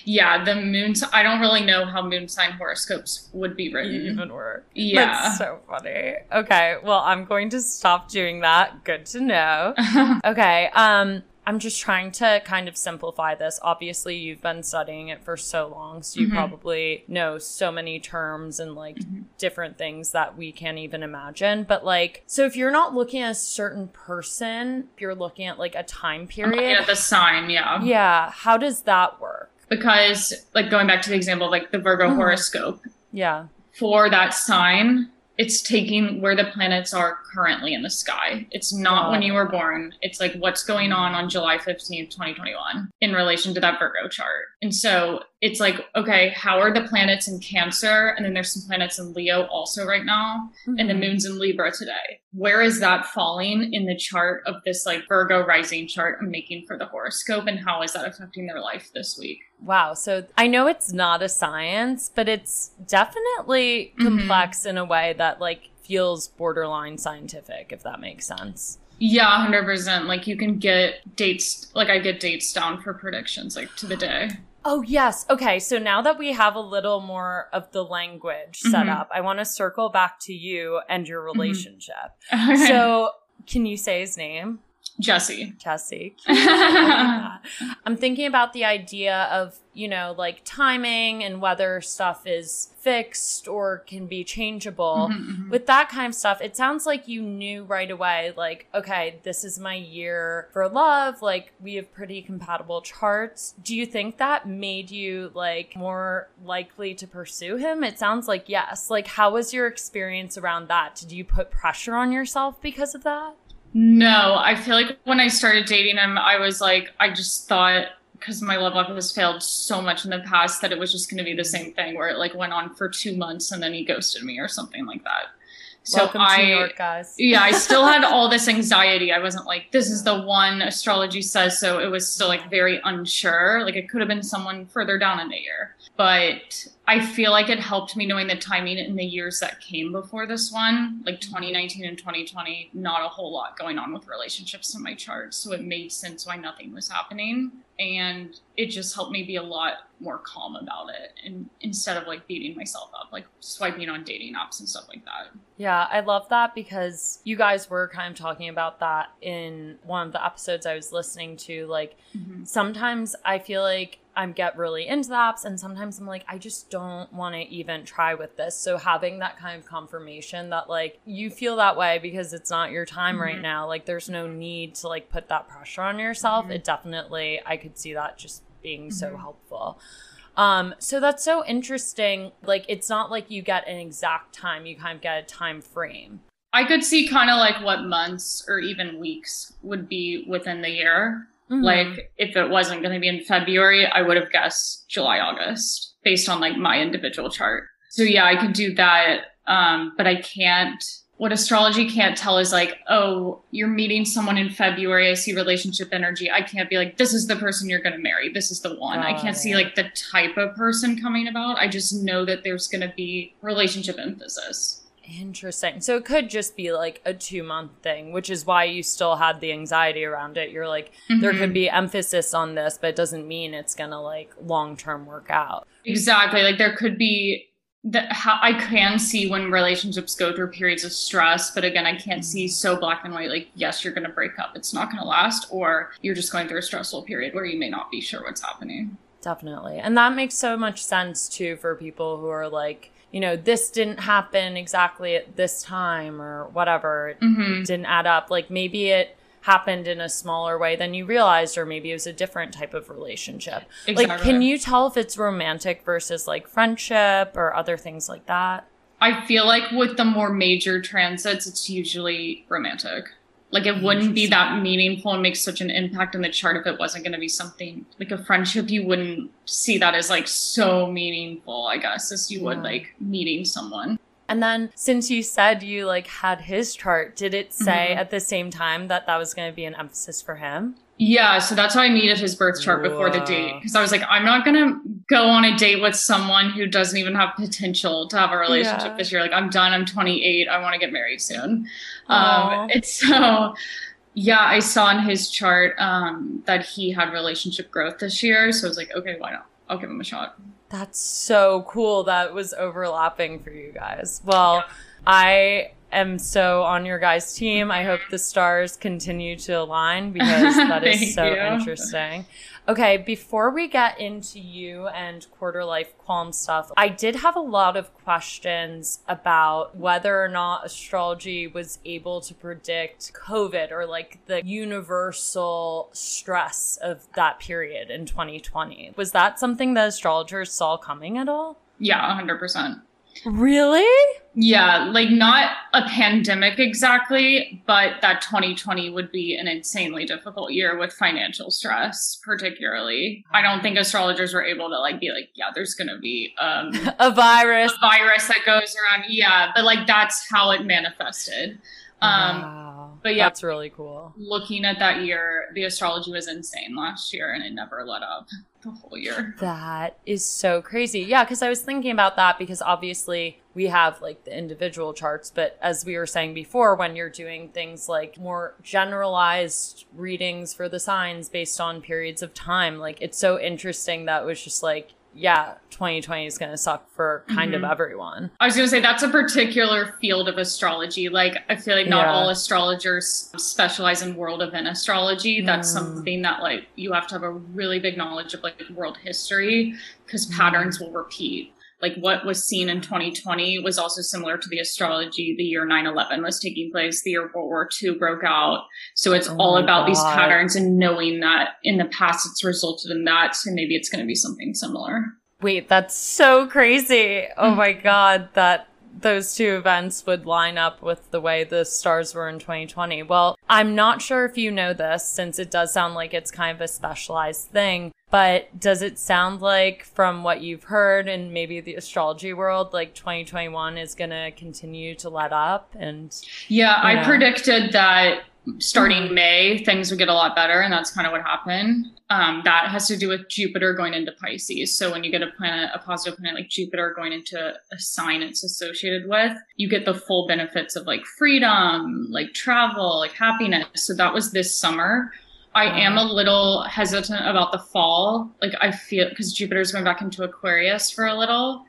D: Yeah, the moon. I don't really know how moon sign horoscopes would be written.
C: Even work.
D: Yeah.
C: That's so funny. Okay, well, I'm going to stop doing that. Good to know. okay, um, I'm just trying to kind of simplify this. Obviously, you've been studying it for so long, so you
D: Mhm.
C: probably know so many terms and like
D: Mhm.
C: different things that we can't even imagine. But like, so if you're not looking at a certain person, if you're looking at like a time period,
D: looking at the sign, yeah.
C: yeah, how does that work?
D: Because, like, going back to the example like the Virgo
C: Mhm.
D: horoscope,
C: Yeah.
D: for that sign, it's taking where the planets are currently in the sky. It's not
C: Got
D: when you were born. It's like what's going on on July 15th, 2021 in relation to that Virgo chart. And so it's like, okay, how are the planets in Cancer? And then there's some planets in Leo also right now. And the
C: Mhm.
D: moon's in Libra today. Where is that falling in the chart of this like Virgo rising chart I'm making for the horoscope? And how is that affecting their life this week?
C: Wow. So I know it's not a science, but it's definitely
D: Mhm.
C: complex in a way that like feels borderline scientific, if that makes sense.
D: Yeah, 100%. Like you can get dates, like I get dates down for predictions, like to the day.
C: Oh, yes. Okay. So now that we have a little more of the language set
D: Mhm.
C: up, I want to circle back to you and your relationship.
D: Okay.
C: So, can you say his name?
D: Jesse.
C: Jesse. I like that. I'm thinking about the idea of, you know, like timing and whether stuff is fixed or can be changeable.
D: Mhm, mhm.
C: With that kind of stuff, it sounds like you knew right away, like, okay, this is my year for love. Like, we have pretty compatible charts. Do you think that made you, like, more likely to pursue him? It sounds like yes. Like, how was your experience around that? Did you put pressure on yourself because of that?
D: No, I feel like when I started dating him, I was like, I just thought because my love life has failed so much in the past that it was just going to be the same thing where it like went on for two months and then he ghosted me or something like that. So
C: Welcome
D: I,
C: to New York, guys.
D: yeah, I still had all this anxiety. I wasn't like, this is the one astrology says so. It was still like very unsure. Like it could have been someone further down in the year. But I feel like it helped me knowing the timing in the years that came before this one, like 2019 and 2020, not a whole lot going on with relationships in my chart. So it made sense why nothing was happening. And it just helped me be a lot more calm about it. And instead of like beating myself up, like swiping on dating apps and stuff like that.
C: Yeah, I love that because you guys were kind of talking about that in one of the episodes I was listening to. Like,
D: Mhm.
C: sometimes I feel like I get really into the apps, and sometimes I'm like, I just don't want to even try with this. So, having that kind of confirmation that, like, you feel that way because it's not your time right
D: Mhm.
C: now, like, there's no need to, like, put that pressure on yourself.
D: Mhm.
C: It definitely, I could see that just being so
D: Mhm.
C: helpful. Um, so that's so interesting. Like, it's not like you get an exact time, you kind of get a time frame.
D: I could see kind of like what months or even weeks would be within the year.
C: Mhm.
D: Like if it wasn't going to be in February, I would have guessed July, August based on like my individual chart. So yeah, I could do that. Um, but I can't, what astrology can't tell is like, oh, you're meeting someone in February. I see relationship energy. I can't be like, this is the person you're going to marry. This is the one. I can't see like the type of person coming about. I just know that there's going to be relationship emphasis.
C: Interesting. So it could just be like a two month thing, which is why you still had the anxiety around it. You're like, there
D: Mhm.
C: could be emphasis on this, but it doesn't mean it's gonna like long term work out.
D: Exactly. Like there could be the how I can see when relationships go through periods of stress, but again, I can't see so black and white. Like, yes, you're going to break up. It's not going to last, or you're just going through a stressful period where you may not be sure what's happening.
C: Definitely. And that makes so much sense too for people who are like, you know, this didn't happen exactly at this time or whatever. It
D: hmm
C: didn't add up. Like maybe it happened in a smaller way than you realized, or maybe it was a different type of relationship. Like, can you tell if it's romantic versus like friendship or other things like that?
D: I feel like with the more major transits, it's usually romantic. Like it wouldn't be that meaningful and make such an impact in the chart if it wasn't going to be something like a friendship. You wouldn't see that as like so meaningful, I guess, as you would like meeting someone.
C: And then since you said you like had his chart, did it say
D: Mhm.
C: at the same time that that was going to be an emphasis for him?
D: Yeah, so that's why I needed his birth chart before the date because I was like, I'm not gonna go on a date with someone who doesn't even have potential to have a relationship
C: Yeah.
D: this year. Like, I'm done. I'm 28. I want to get married soon. Um, it's so. Yeah, I saw in his chart um, that he had relationship growth this year, so I was like, okay, why not? I'll give him a shot.
C: That's so cool. That was overlapping for you guys. Well, I am so on your guys' team. I hope the stars continue to align because that is so
D: you.
C: interesting. Okay, before we get into you and quarter life qualm stuff, I did have a lot of questions about whether or not astrology was able to predict COVID or like the universal stress of that period in 2020. Was that something that astrologers saw coming at all?
D: Yeah, 100%.
C: Really?
D: Yeah, like not a pandemic exactly, but that 2020 would be an insanely difficult year with financial stress, particularly. I don't think astrologers were able to like be like, yeah, there's gonna be um,
C: A virus.
D: a virus that goes around. Yeah, but like that's how it manifested. Um,
C: wow.
D: but yeah.
C: That's really cool.
D: Looking at that year, the astrology was insane last year, and it never let up the whole year.
C: That is so crazy. Yeah, because I was thinking about that because obviously we have like the individual charts, but as we were saying before, when you're doing things like more generalized readings for the signs based on periods of time, like it's so interesting that was just like, yeah, 2020 is going to suck for kind of
D: Mhm.
C: everyone.
D: I was going to say that's a particular field of astrology. Like, I feel like not
C: Yeah.
D: all astrologers specialize in world event astrology. That's
C: Mm.
D: something that, like, you have to have a really big knowledge of, like, world history because
C: Mm.
D: patterns will repeat. Like, what was seen in 2020 was also similar to the astrology the year 9 11 was taking place, the year World War II broke out. So it's
C: Oh
D: all
C: my
D: about these patterns and knowing that in the past it's resulted in that. So maybe it's going to be something similar.
C: Wait, that's so crazy. Oh
D: Mm.
C: my god, that those two events would line up with the way the stars were in 2020. Well, I'm not sure if you know this since it does sound like it's kind of a specialized thing, but does it sound like from what you've heard in maybe the astrology world like 2021 is going to continue to let up and
D: Yeah, I
C: Yeah.
D: predicted that starting
C: Mhm.
D: May, things would get a lot better, and that's kind of what happened. Um, that has to do with Jupiter going into Pisces. So when you get a planet, a positive planet like Jupiter going into a sign it's associated with, you get the full benefits of like freedom, like travel, like happiness. So that was this summer. I am a little hesitant about the fall. Like I feel because Jupiter's going back into Aquarius for a little.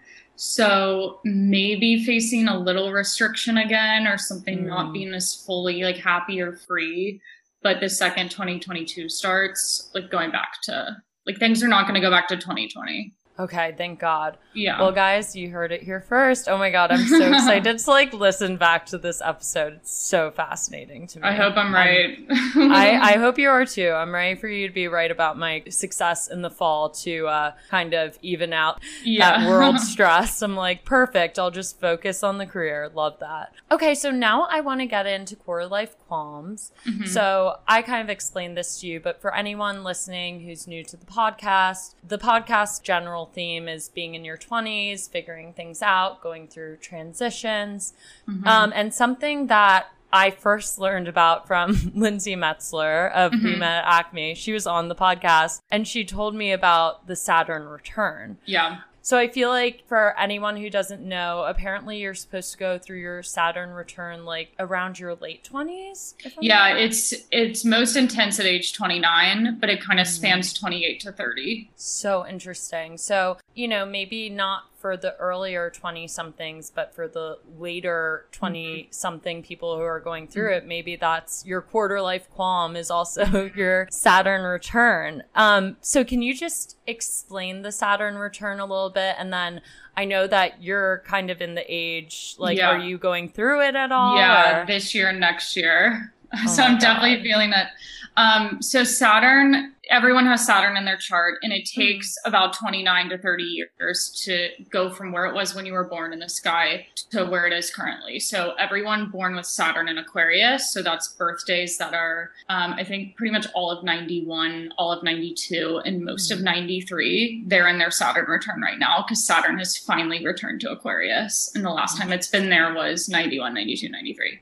D: So maybe facing a little restriction again or something
C: Mm.
D: not being as fully like happy or free. But the second 2022 starts, like going back to like things are not going to go back to 2020.
C: Okay, thank god.
D: Yeah.
C: Well, guys, you heard it here first. Oh my god, I'm so excited to like listen back to this episode. It's so fascinating to me.
D: I hope I'm right.
C: I, I hope you are too. I'm ready for you to be right about my success in the fall to uh, kind of even out
D: yeah.
C: that world stress. I'm like, perfect. I'll just focus on the career. Love that. Okay, so now I want to get into quarter life qualms.
D: Mhm.
C: So I kind of explained this to you, but for anyone listening who's new to the podcast, the podcast general theme is being in your 20s, figuring things out, going through transitions.
D: Mhm.
C: Um, and something that I first learned about from Lindsey Metselaar of We
D: Mhm.
C: Met Acme. She was on the podcast and she told me about the Saturn return.
D: yeah.
C: So I feel like for anyone who doesn't know, apparently you're supposed to go through your Saturn return like around your late 20s. if I'm
D: Yeah,
C: right.
D: it's it's most intense at age 29, but it kind of
C: Mhm.
D: spans 28 to 30.
C: So interesting. So, you know, maybe not for the earlier 20 somethings, but for the later 20 something people who are going through it, maybe that's your quarter life qualm is also your Saturn return. Um, so can you just explain the Saturn return a little bit? And then I know that you're kind of in the age, like,
D: Yeah.
C: are you going through it at all?
D: Yeah,
C: or-
D: this year next year.
C: Oh
D: so I'm definitely feeling that. Um, so Saturn, everyone has Saturn in their chart, and
C: Hmm.
D: it takes about 29 to 30 years to go from where it was when you were born in the sky to where it is currently. So everyone born with Saturn in Aquarius, so that's birthdays that are, um, I think, pretty much all of 91, all of 92, and most
C: Hmm.
D: of 93. They're in their Saturn return right now because Saturn has finally returned to Aquarius, and the last time it's been there was 91, 92, 93.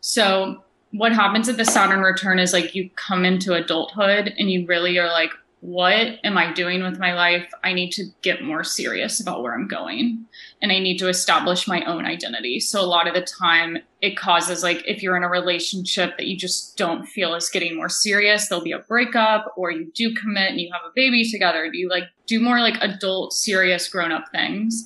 D: So what happens at the Saturn return is like you come into adulthood and you really are like what am I doing with my life? I need to get more serious about where I'm going and I need to establish my own identity. So a lot of the time it causes like if you're in a relationship that you just don't feel is getting more serious, there'll be a breakup or you do commit and you have a baby together. Do you like do more like adult, serious, grown up things?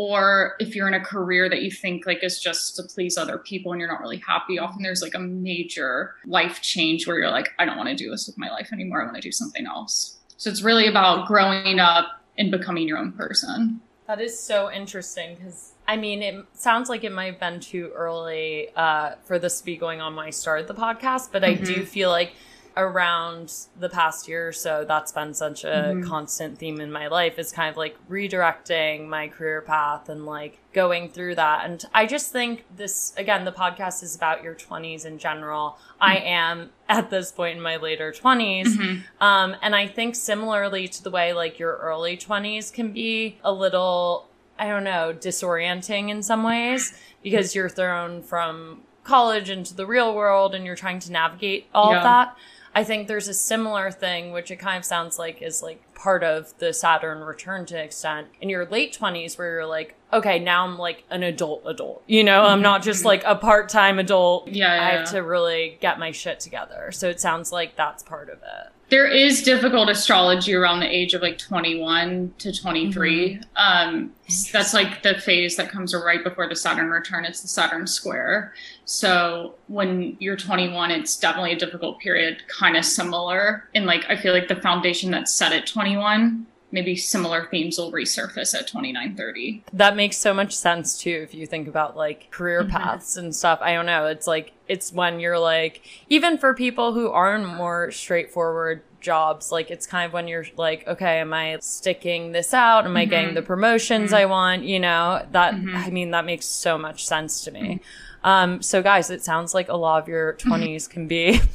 D: Or if you're in a career that you think like is just to please other people and you're not really happy often there's like a major life change where you're like i don't want to do this with my life anymore i want to do something else so it's really about growing up and becoming your own person
C: that is so interesting because I mean, it sounds like it might have been too early uh, for this to be going on when I started the podcast, but mm-hmm. I do mm-hmm. feel like around the past year or so that's been such a mm-hmm. constant theme in my life is kind of like redirecting my career path and like going through that and i just think this again the podcast is about your 20s in general mm-hmm. i am at this point in my later 20s mm-hmm. um, and i think similarly to the way like your early 20s can be a little i don't know disorienting in some ways because you're thrown from college into the real world and you're trying to navigate all yeah. of that I think there's a similar thing, which it kind of sounds like is like part of the Saturn return to extent in your late 20s, where you're like, okay, now I'm like an adult adult. You know, I'm not just like a part time adult.
D: Yeah, yeah,
C: I have to really get my shit together. So it sounds like that's part of it
D: there is difficult astrology around the age of like 21 to 23 mm-hmm. um, that's like the phase that comes right before the saturn return. It's the saturn square. So when you're 21 it's definitely a difficult period kind of similar in like i feel like the foundation that's set at 21 maybe similar themes will resurface at 2930.
C: that makes so much sense too if you think about like career mm-hmm. paths and stuff i don't know it's like it's when you're like even for people who are in more straightforward jobs like it's kind of when you're like okay am i sticking this out am i mm-hmm. getting the promotions mm-hmm. i want you know that mm-hmm. i mean that makes so much sense to me um so guys it sounds like a lot of your 20s can be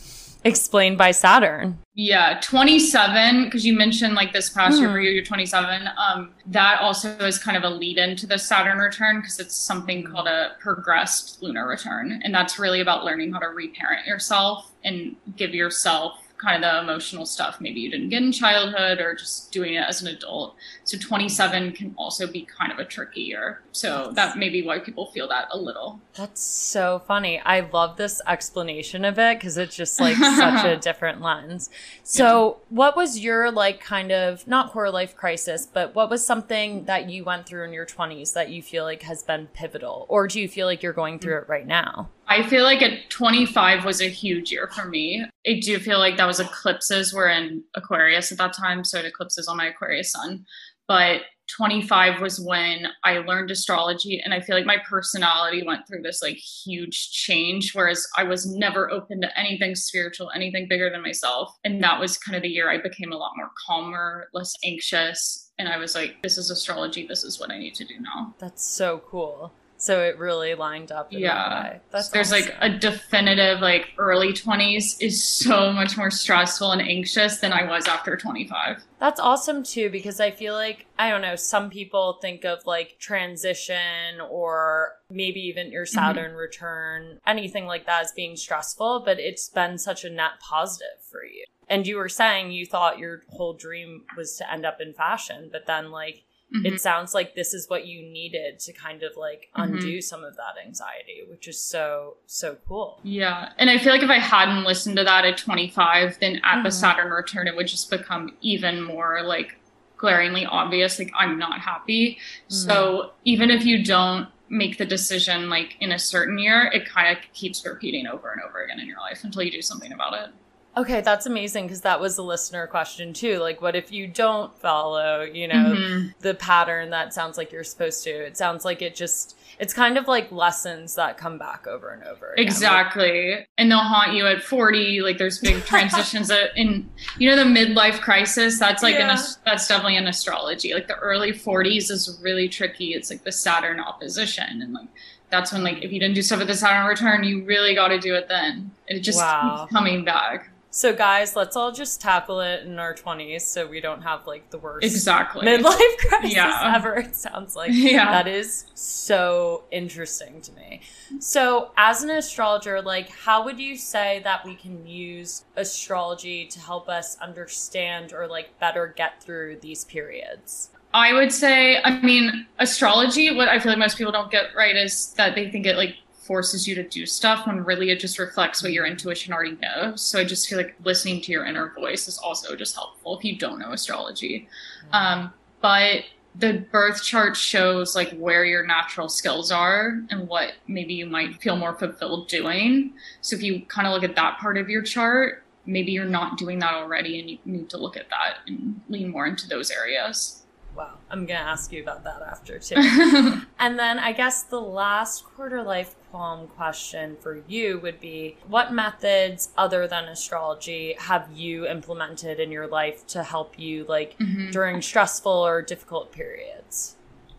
C: explained by Saturn.
D: Yeah, 27, because you mentioned like this past year for you, you're 27. Um, that also is kind of a lead into the Saturn return because it's something called a progressed lunar return. And that's really about learning how to reparent yourself and give yourself kind of the emotional stuff maybe you didn't get in childhood or just doing it as an adult. So 27 can also be kind of a tricky year. So that may be why people feel that a little.
C: That's so funny. I love this explanation of it because it's just like such a different lens. So, yeah. what was your like kind of not quarter life crisis, but what was something that you went through in your 20s that you feel like has been pivotal? Or do you feel like you're going through mm. it right now?
D: I feel like at 25 was a huge year for me. I do feel like that was eclipses were in Aquarius at that time, so it eclipses on my Aquarius sun. But 25 was when I learned astrology, and I feel like my personality went through this like huge change. Whereas I was never open to anything spiritual, anything bigger than myself. And that was kind of the year I became a lot more calmer, less anxious. And I was like, this is astrology. This is what I need to do now.
C: That's so cool. So it really lined up.
D: yeah. That There's awesome. like a definitive, like early 20s is so much more stressful and anxious than I was after 25.
C: That's awesome too, because I feel like, I don't know, some people think of like transition or maybe even your mm-hmm. Saturn mm-hmm. return, anything like that as being stressful, but it's been such a net positive for you. And you were saying you thought your whole dream was to end up in fashion, but then like, Mm-hmm. It sounds like this is what you needed to kind of like mm-hmm. undo mm-hmm. some of that anxiety, which is so, so cool.
D: Yeah. And I feel like if I hadn't listened to that at 25, then at mm-hmm. the Saturn return, it would just become even more like glaringly obvious. Like, I'm not happy. So mm-hmm. even if you don't make the decision like in a certain year, it kind of keeps repeating over and over again in your life until you do something about it.
C: Okay, that's amazing because that was a listener question too. Like, what if you don't follow, you know, mm-hmm. the pattern that sounds like you're supposed to? It sounds like it just, it's kind of like lessons that come back over and over.
D: Again. Exactly. and they'll haunt you at 40. Like, there's big transitions in, you know, the midlife crisis. That's like, yeah. an, that's definitely an astrology. Like, the early 40s is really tricky. It's like the Saturn opposition. And like, that's when, like, if you didn't do stuff at the Saturn return, you really got to do it then. It just wow. keeps coming back.
C: So, guys, let's all just tackle it in our 20s so we don't have like the worst
D: Exactly.
C: midlife crisis
D: Yeah.
C: ever. It sounds like
D: Yeah.
C: that is so interesting to me. So, as an astrologer, like, how would you say that we can use astrology to help us understand or like better get through these periods?
D: I would say, I mean, astrology, what I feel like most people don't get right is that they think it like forces you to do stuff when really it just reflects what your intuition already knows. So I just feel like listening to your inner voice is also just helpful if you don't know astrology. Um, but the birth chart shows like where your natural skills are and what maybe you might feel more fulfilled doing. So if you kind of look at that part of your chart, maybe you're not doing that already and you need to look at that and lean more into those areas.
C: Wow, I'm gonna ask you about that after too. and then I guess the last quarter life qualm question for you would be what methods other than astrology have you implemented in your life to help you like
D: Mhm.
C: during stressful or difficult periods?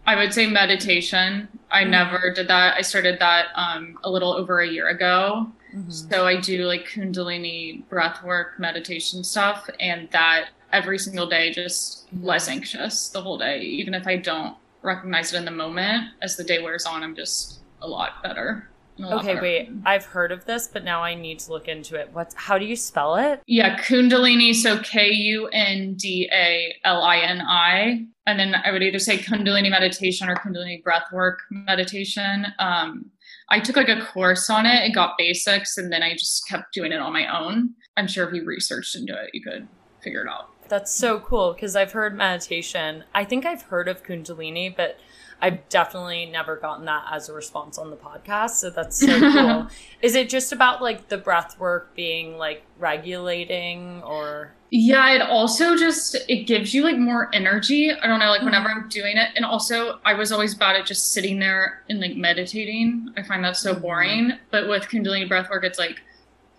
D: I would say meditation. I
C: Mhm.
D: never did that. I started that um, a little over a year ago. So I do like Kundalini breath work, meditation stuff, and that every single day, just less anxious the whole day. Even if I don't recognize it in the moment, as the day wears on, I'm just a lot better. a
C: Okay, wait. I've heard of this, but now I need to look into it. What's how do you spell it?
D: Yeah, Kundalini. So K U N D A L I N I. And then I would either say Kundalini meditation or Kundalini breathwork meditation. Um, I took like a course on it and got basics, and then I just kept doing it on my own. I'm sure if you researched into it, you could figure it out.
C: That's so cool because I've heard meditation. I think I've heard of Kundalini, but I've definitely never gotten that as a response on the podcast. So that's so cool. Is it just about like the breath work being like regulating or?
D: Yeah, it also just it gives you like more energy. I don't know, like mm-hmm. whenever I'm doing it. And also I was always bad at just sitting there and like meditating. I find that so mm-hmm. boring. But with Kundalini breath work, it's like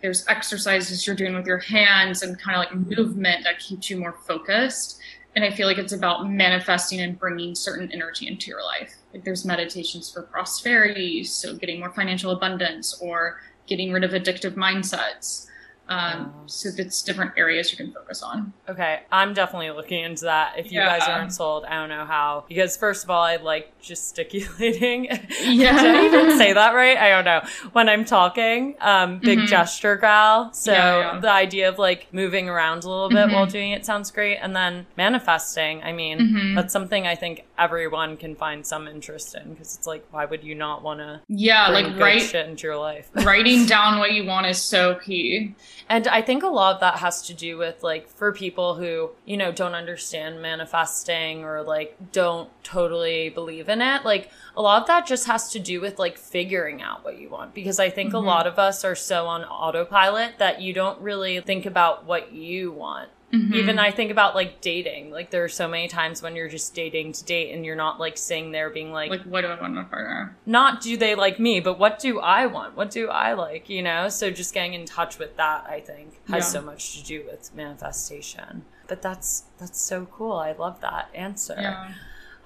D: there's exercises you're doing with your hands and kind of like movement that keeps you more focused. And I feel like it's about manifesting and bringing certain energy into your life. Like there's meditations for prosperity, so getting more financial abundance or getting rid of addictive mindsets. Um, so that's different areas you can focus on.
C: Okay, I'm definitely looking into that. If you
D: Yeah.
C: guys aren't sold, I don't know how. Because first of all, I like gesticulating.
D: Yeah.
C: Did I even say that right? I don't know. When I'm talking, um, big
D: Mhm.
C: gesture gal. So
D: Yeah, yeah.
C: the idea of like moving around a little bit
D: Mhm.
C: while doing it sounds great. And then manifesting. I mean,
D: Mhm.
C: that's something I think everyone can find some interest in because it's like, why would you not want to
D: Yeah,
C: bring
D: like write,
C: shit into your life?
D: writing down what you want is so key.
C: And I think a lot of that has to do with like for people who, you know, don't understand manifesting or like don't totally believe in it, like a lot of that just has to do with like figuring out what you want because I think
D: Mhm.
C: a lot of us are so on autopilot that you don't really think about what you want.
D: Mhm.
C: Even I think about like dating. Like there are so many times when you're just dating to date and you're not like sitting there being like,
D: like, what do I want in a partner?
C: not do they like me, but what do I want? What do I like? You know? So just getting in touch with that, I think, has
D: Yeah.
C: so much to do with manifestation. But that's that's so cool. I love that answer.
D: Yeah.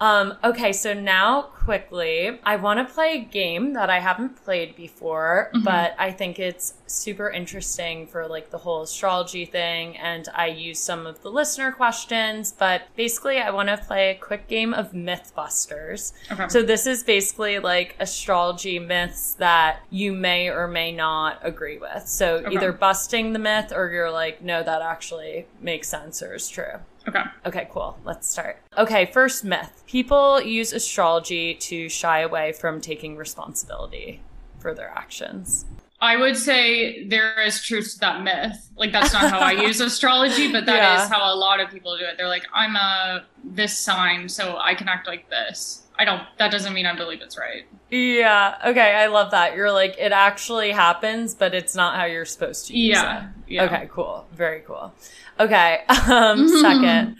C: Um, okay, so now quickly, I want to play a game that I haven't played before,
D: Mhm.
C: but I think it's super interesting for like the whole astrology thing. And I use some of the listener questions, but basically, I want to play a quick game of Mythbusters.
D: Okay.
C: So this is basically like astrology myths that you may or may not agree with. So
D: Okay.
C: either busting the myth or you're like, no, that actually makes sense or is true.
D: Okay.
C: Okay, cool. Let's start. Okay, first myth. People use astrology to shy away from taking responsibility for their actions.
D: I would say there is truth to that myth. Like that's not how I use astrology, but that is
C: Yeah.
D: how a lot of people do it. They're like, I'm a this sign, so I can act like this. I don't. That doesn't mean I believe it's right.
C: Yeah, okay, I love that. You're like, it actually happens, but it's not how you're supposed to use
D: Yeah.
C: it.
D: Yeah.
C: Okay, cool. Very cool. Okay, um, second.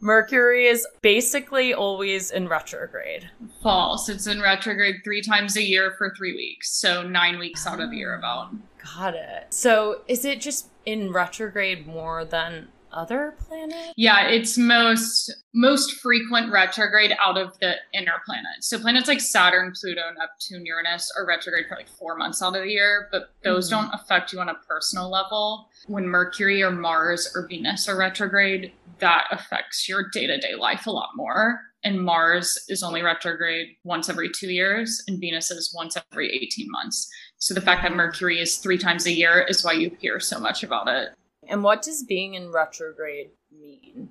C: Mercury is basically always in retrograde.
D: False. It's in retrograde three times a year for three weeks, so nine weeks out of the year about.
C: Got it. So is it just in retrograde more than other planet?
D: Yeah, it's most most frequent retrograde out of the inner planets. So planets like Saturn, Pluto, Neptune, Uranus are retrograde for like four months out of the year, but those
C: Mhm.
D: don't affect you on a personal level. When Mercury or Mars or Venus are retrograde, that affects your day to day life a lot more. And Mars is only retrograde once every two years, and Venus is once every 18 months. So the fact that Mercury is three times a year is why you hear so much about it.
C: And what does being in retrograde mean?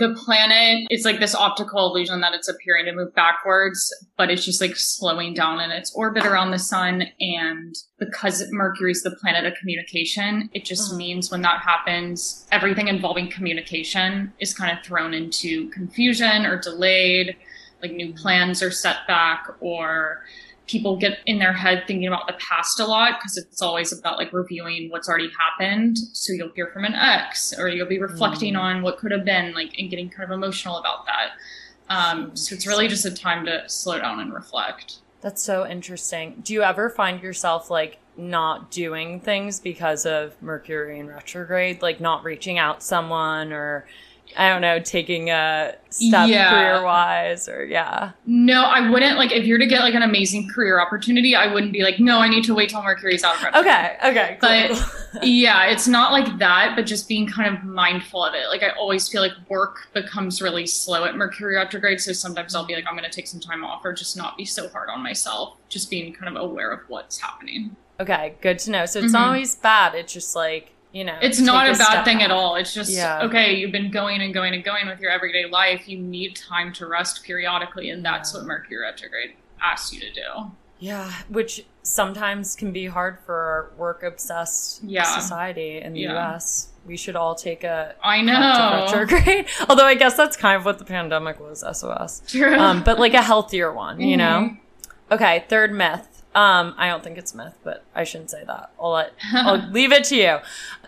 D: the planet is like this optical illusion that it's appearing to move backwards, but it's just like slowing down in its orbit around the sun. And because Mercury's the planet of communication, it just
C: Mhm.
D: means when that happens, everything involving communication is kind of thrown into confusion or delayed, like new plans are set back or people get in their head thinking about the past a lot because it's always about like reviewing what's already happened. So you'll hear from an ex or you'll be reflecting
C: Mm.
D: on what could have been like and getting kind of emotional about that. Um, so it's really just a time to slow down and reflect.
C: That's so interesting. Do you ever find yourself like not doing things because of Mercury in retrograde, like not reaching out someone or I don't know, taking a step
D: Yeah.
C: career wise or yeah.
D: No, I wouldn't like if you're to get like an amazing career opportunity, I wouldn't be like, no, I need to wait till Mercury's out of retrograde.
C: Okay, okay.
D: But- yeah, it's not like that, but just being kind of mindful of it. Like I always feel like work becomes really slow at Mercury retrograde, so sometimes I'll be like, I'm gonna take some time off or just not be so hard on myself. Just being kind of aware of what's happening.
C: okay, good to know. So it's
D: Mhm.
C: not always bad. It's just like, you know,
D: It's not a bad
C: step
D: thing at all. It's just
C: Yeah.
D: okay, you've been going and going and going with your everyday life. You need time to rest periodically, and that's
C: Yeah.
D: what Mercury retrograde asks you to do.
C: Yeah, which sometimes can be hard for our work obsessed
D: Yeah.
C: society in the
D: Yeah.
C: US. We should all take a
D: I know.
C: retrograde. Although I guess that's kind of what the pandemic was, SOS.
D: True.
C: Um, but like a healthier one, you know? Okay, third myth. Um, I don't think it's myth, but I shouldn't say that. I'll let I'll leave it to you.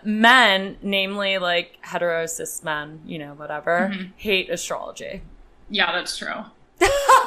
C: Men, namely like hetero cis men, you know, whatever,
D: Mhm.
C: hate astrology.
D: Yeah, that's true.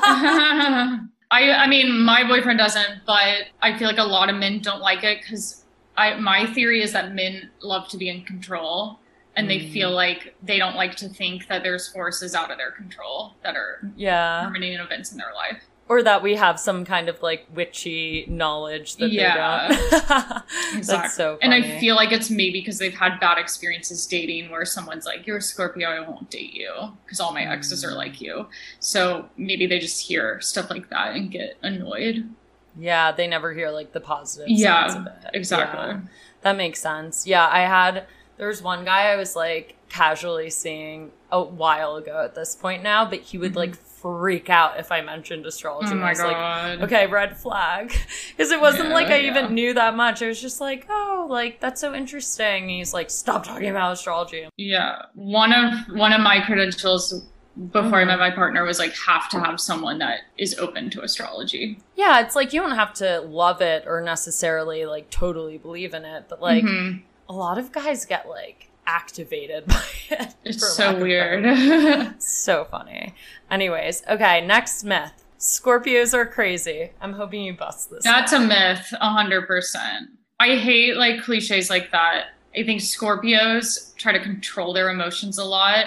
D: I I mean, my boyfriend doesn't, but I feel like a lot of men don't like it because I my theory is that men love to be in control and they
C: Mm.
D: feel like they don't like to think that there's forces out of their control that are
C: Yeah.
D: terminating events in their life.
C: Or that we have some kind of like witchy knowledge that
D: Yeah.
C: they don't. That's so
D: And. I feel like it's maybe because they've had bad experiences dating where someone's like, You're a Scorpio, I won't date you because all my exes
C: Mm.
D: are like you. So maybe they just hear stuff like that and get annoyed.
C: Yeah, they never hear like the positive
D: Yeah,
C: sides of it.
D: Exactly.
C: Yeah, that makes sense. Yeah, I had there was one guy I was like casually seeing a while ago at this point now, but he would like freak out if I mentioned astrology.
D: Oh
C: I
D: my
C: was like,
D: god.
C: okay, red flag. Because it wasn't
D: Yeah,
C: like I
D: yeah.
C: even knew that much. I was just like, oh, like that's so interesting. And he's like, stop talking about astrology.
D: Yeah. One of one of my credentials before I
C: Mhm.
D: met my partner was like have to have someone that is open to astrology.
C: Yeah, it's like you don't have to love it or necessarily like totally believe in it, but like
D: Mhm.
C: a lot of guys get like activated by it.
D: it's so weird.
C: so funny. Anyways, okay, next myth. Scorpios are crazy. I'm hoping you bust this.
D: That's a myth, a hundred percent. I hate like cliches like that. I think Scorpios try to control their emotions a lot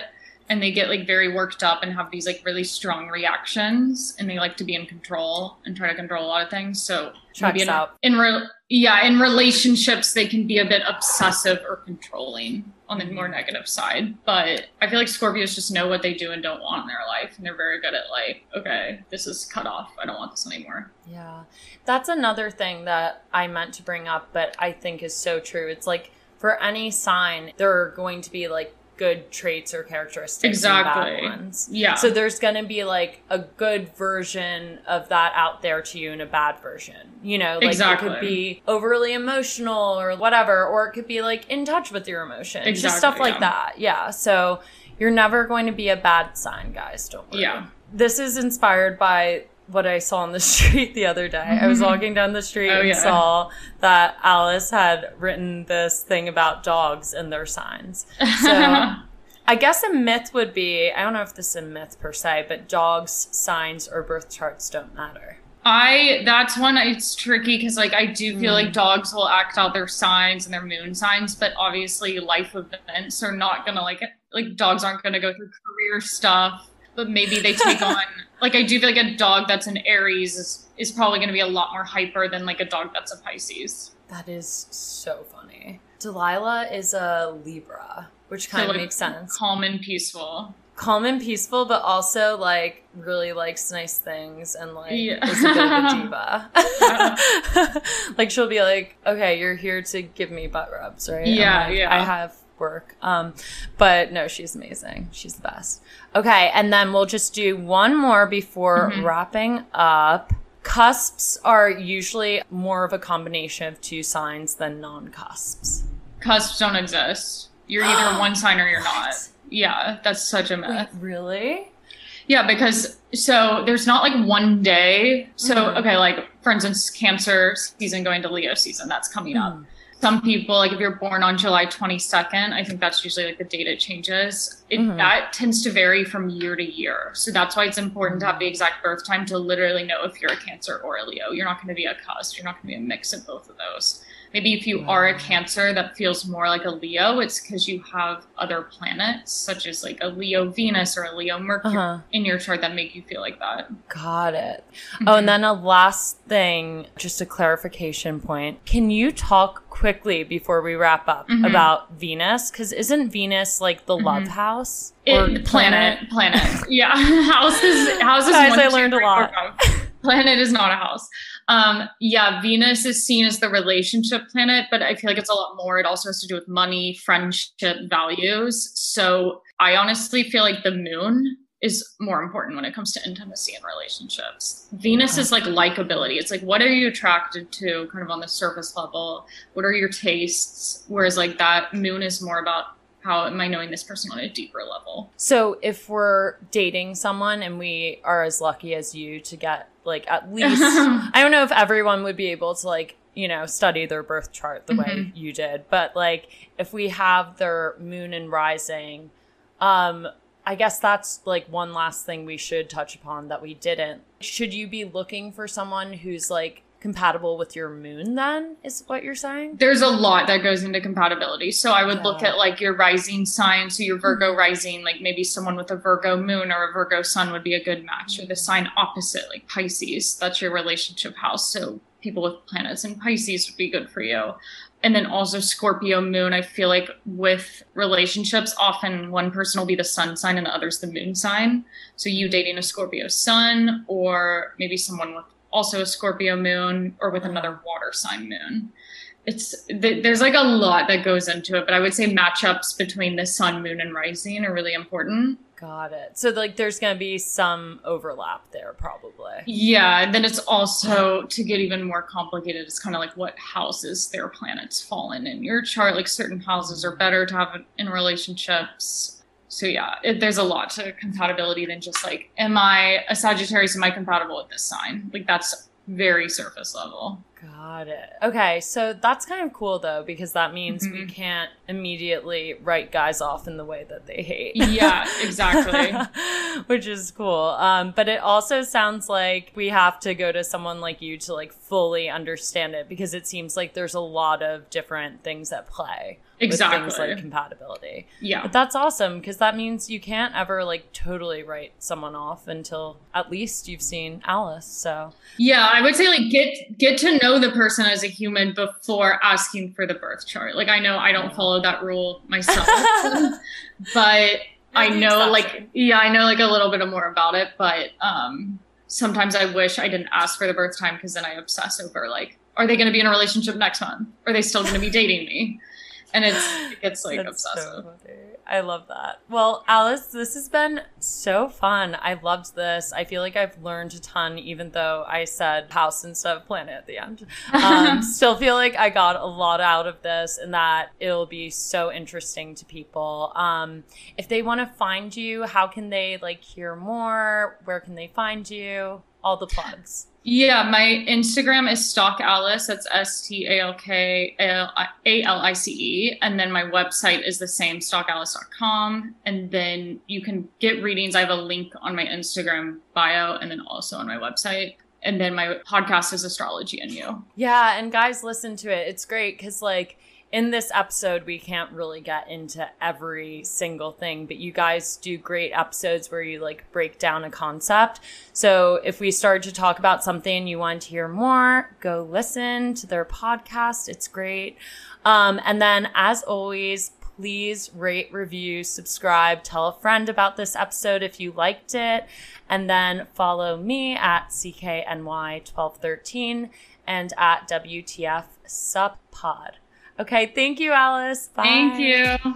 D: and they get like very worked up and have these like really strong reactions and they like to be in control and try to control a lot of things. So
C: Checks
D: in,
C: out.
D: in re- yeah, in relationships they can be a bit obsessive or controlling on the more negative side. But I feel like Scorpios just know what they do and don't want in their life and they're very good at like, okay, this is cut off. I don't want this anymore.
C: Yeah. That's another thing that I meant to bring up, but I think is so true. It's like for any sign, there are going to be like good traits or characteristics
D: Exactly.
C: and bad ones.
D: Yeah.
C: So there's going to be like a good version of that out there to you and a bad version. You know, like it
D: Exactly.
C: could be overly emotional or whatever, or it could be like in touch with your emotions. Just stuff like
D: yeah.
C: that. Yeah. So you're never going to be a bad sign, guys. Don't worry.
D: Yeah.
C: This is inspired by what I saw on the street the other day. I was walking down the street
D: Oh,
C: and
D: yeah.
C: saw that Alice had written this thing about dogs and their signs. So I guess a myth would be I don't know if this is a myth per se, but dogs' signs or birth charts don't matter.
D: I that's one it's tricky because like I do feel
C: Mm.
D: like dogs will act out their signs and their moon signs, but obviously life events are not gonna like like dogs aren't to go through career stuff, but maybe they take on like I do feel like a dog that's an Aries is, is probably going to be a lot more hyper than like a dog that's a Pisces.
C: That is so funny. Delilah is a Libra, which kind
D: So,
C: of
D: like,
C: makes sense.
D: Calm and peaceful.
C: Calm and peaceful, but also like really likes nice things and like
D: Yeah.
C: is a bit of a diva. like she'll be like, "Okay, you're here to give me butt rubs, right?"
D: Yeah,
C: like,
D: yeah.
C: I have work. Um, but no, she's amazing. She's the best. Okay, and then we'll just do one more before
D: Mm-hmm.
C: wrapping up. Cusps are usually more of a combination of two signs than non-cusps.
D: Cusps don't exist. You're either one sign or you're not. Yeah, that's such a myth.
C: Really?
D: Yeah, because so there's not like one day. So
C: Mhm.
D: okay, like for instance, Cancer season going to Leo season that's coming up. Some people, like if you're born on July 22nd, I think that's usually like the date it changes. It
C: Mhm.
D: that tends to vary from year to year. So that's why it's important to have the exact birth time to literally know if you're a Cancer or a Leo. You're not going to be a cusp. You're not going to be a mix of both of those. Maybe if you are a Cancer that feels more like a Leo, it's because you have other planets, such as like a Leo Venus or a Leo Mercury
C: Uh-huh.
D: in your chart that make you feel like that.
C: Got it. Oh, and then a last thing, just a clarification point. Can you talk quickly before we wrap up
D: Mhm.
C: about Venus? Because isn't Venus like the love house or
D: It, planet, planet. Yeah, houses houses.
C: Guys,
D: one,
C: I
D: two,
C: learned a lot.
D: Planet is not a house. Um, yeah, Venus is seen as the relationship planet, but I feel like it's a lot more. It also has to do with money, friendship, values. So I honestly feel like the moon is more important when it comes to intimacy and relationships. Venus is like likability. It's like what are you attracted to kind of on the surface level? What are your tastes? Whereas like that moon is more about how am I knowing this person on a deeper level?
C: So if we're dating someone and we are as lucky as you to get like at least I don't know if everyone would be able to like, you know, study their birth chart the way
D: Mhm.
C: you did, but like if we have their moon and rising, um I guess that's like one last thing we should touch upon that we didn't. Should you be looking for someone who's like compatible with your moon then is what you're saying?
D: There's a lot that goes into compatibility. So I would look at like your rising sign. So your Virgo mm-hmm. rising, like maybe someone with a Virgo moon or a Virgo sun would be a good match. Or the mm-hmm. sign opposite, like Pisces, that's your relationship house. So people with planets in Pisces would be good for you. And then also Scorpio moon. I feel like with relationships, often one person will be the sun sign and the other's the moon sign. So you dating a Scorpio sun, or maybe someone with also a Scorpio moon, or with another water sign moon. It's th- there's like a lot that goes into it, but I would say matchups between the sun, moon, and rising are really important.
C: Got it. So like there's going to be some overlap there probably.
D: Yeah, and then it's also to get even more complicated. It's kind of like what houses their planets fall in in your chart. Like certain houses are better to have in relationships. So yeah, it, there's a lot to compatibility than just like, am I a Sagittarius? Am I compatible with this sign? Like that's very surface level.
C: Got it. Okay, so that's kind of cool though because that means we
D: Mhm.
C: can't immediately write guys off in the way that they hate.
D: Yeah, exactly.
C: Which is cool. Um, but it also sounds like we have to go to someone like you to like fully understand it because it seems like there's a lot of different things at play. With things
D: Exactly.
C: like compatibility.
D: Yeah.
C: But that's awesome because that means you can't ever like totally write someone off until at least you've seen Alice. So
D: Yeah, I would say like get get to know the person as a human before asking for the birth chart. Like I know I don't follow that rule myself, but I know like yeah, I know like a little bit more about it, but um sometimes I wish I didn't ask for the birth time because then I obsess over like are they going to be in a relationship next month? Are they still going to be dating me? And it's it's like
C: That's
D: obsessive.
C: funny. I love that. Well, Alice, this has been so fun. I loved this. I feel like I've learned a ton, even though I said house instead of planet at the end. Um, still feel like I got a lot out of this and that it'll be so interesting to people. Um, if they want to find you, how can they like hear more? Where can they find you? All the plugs.
D: Yeah, my Instagram is Stalk Alice. That's S T A L K A L I C E. And then my website is the same, stalkalice.com. And then you can get readings. I have a link on my Instagram bio and then also on my website. And then my podcast is Astrology and You.
C: Yeah, and guys, listen to it. It's great because, like, in this episode, we can't really get into every single thing, but you guys do great episodes where you like break down a concept. So if we start to talk about something you want to hear more, go listen to their podcast. It's great. Um, and then as always, please rate, review, subscribe, tell a friend about this episode if you liked it, and then follow me at CKNY1213 and at WTF Sup Pod. Okay, thank you, Alice. Bye.
D: Thank you.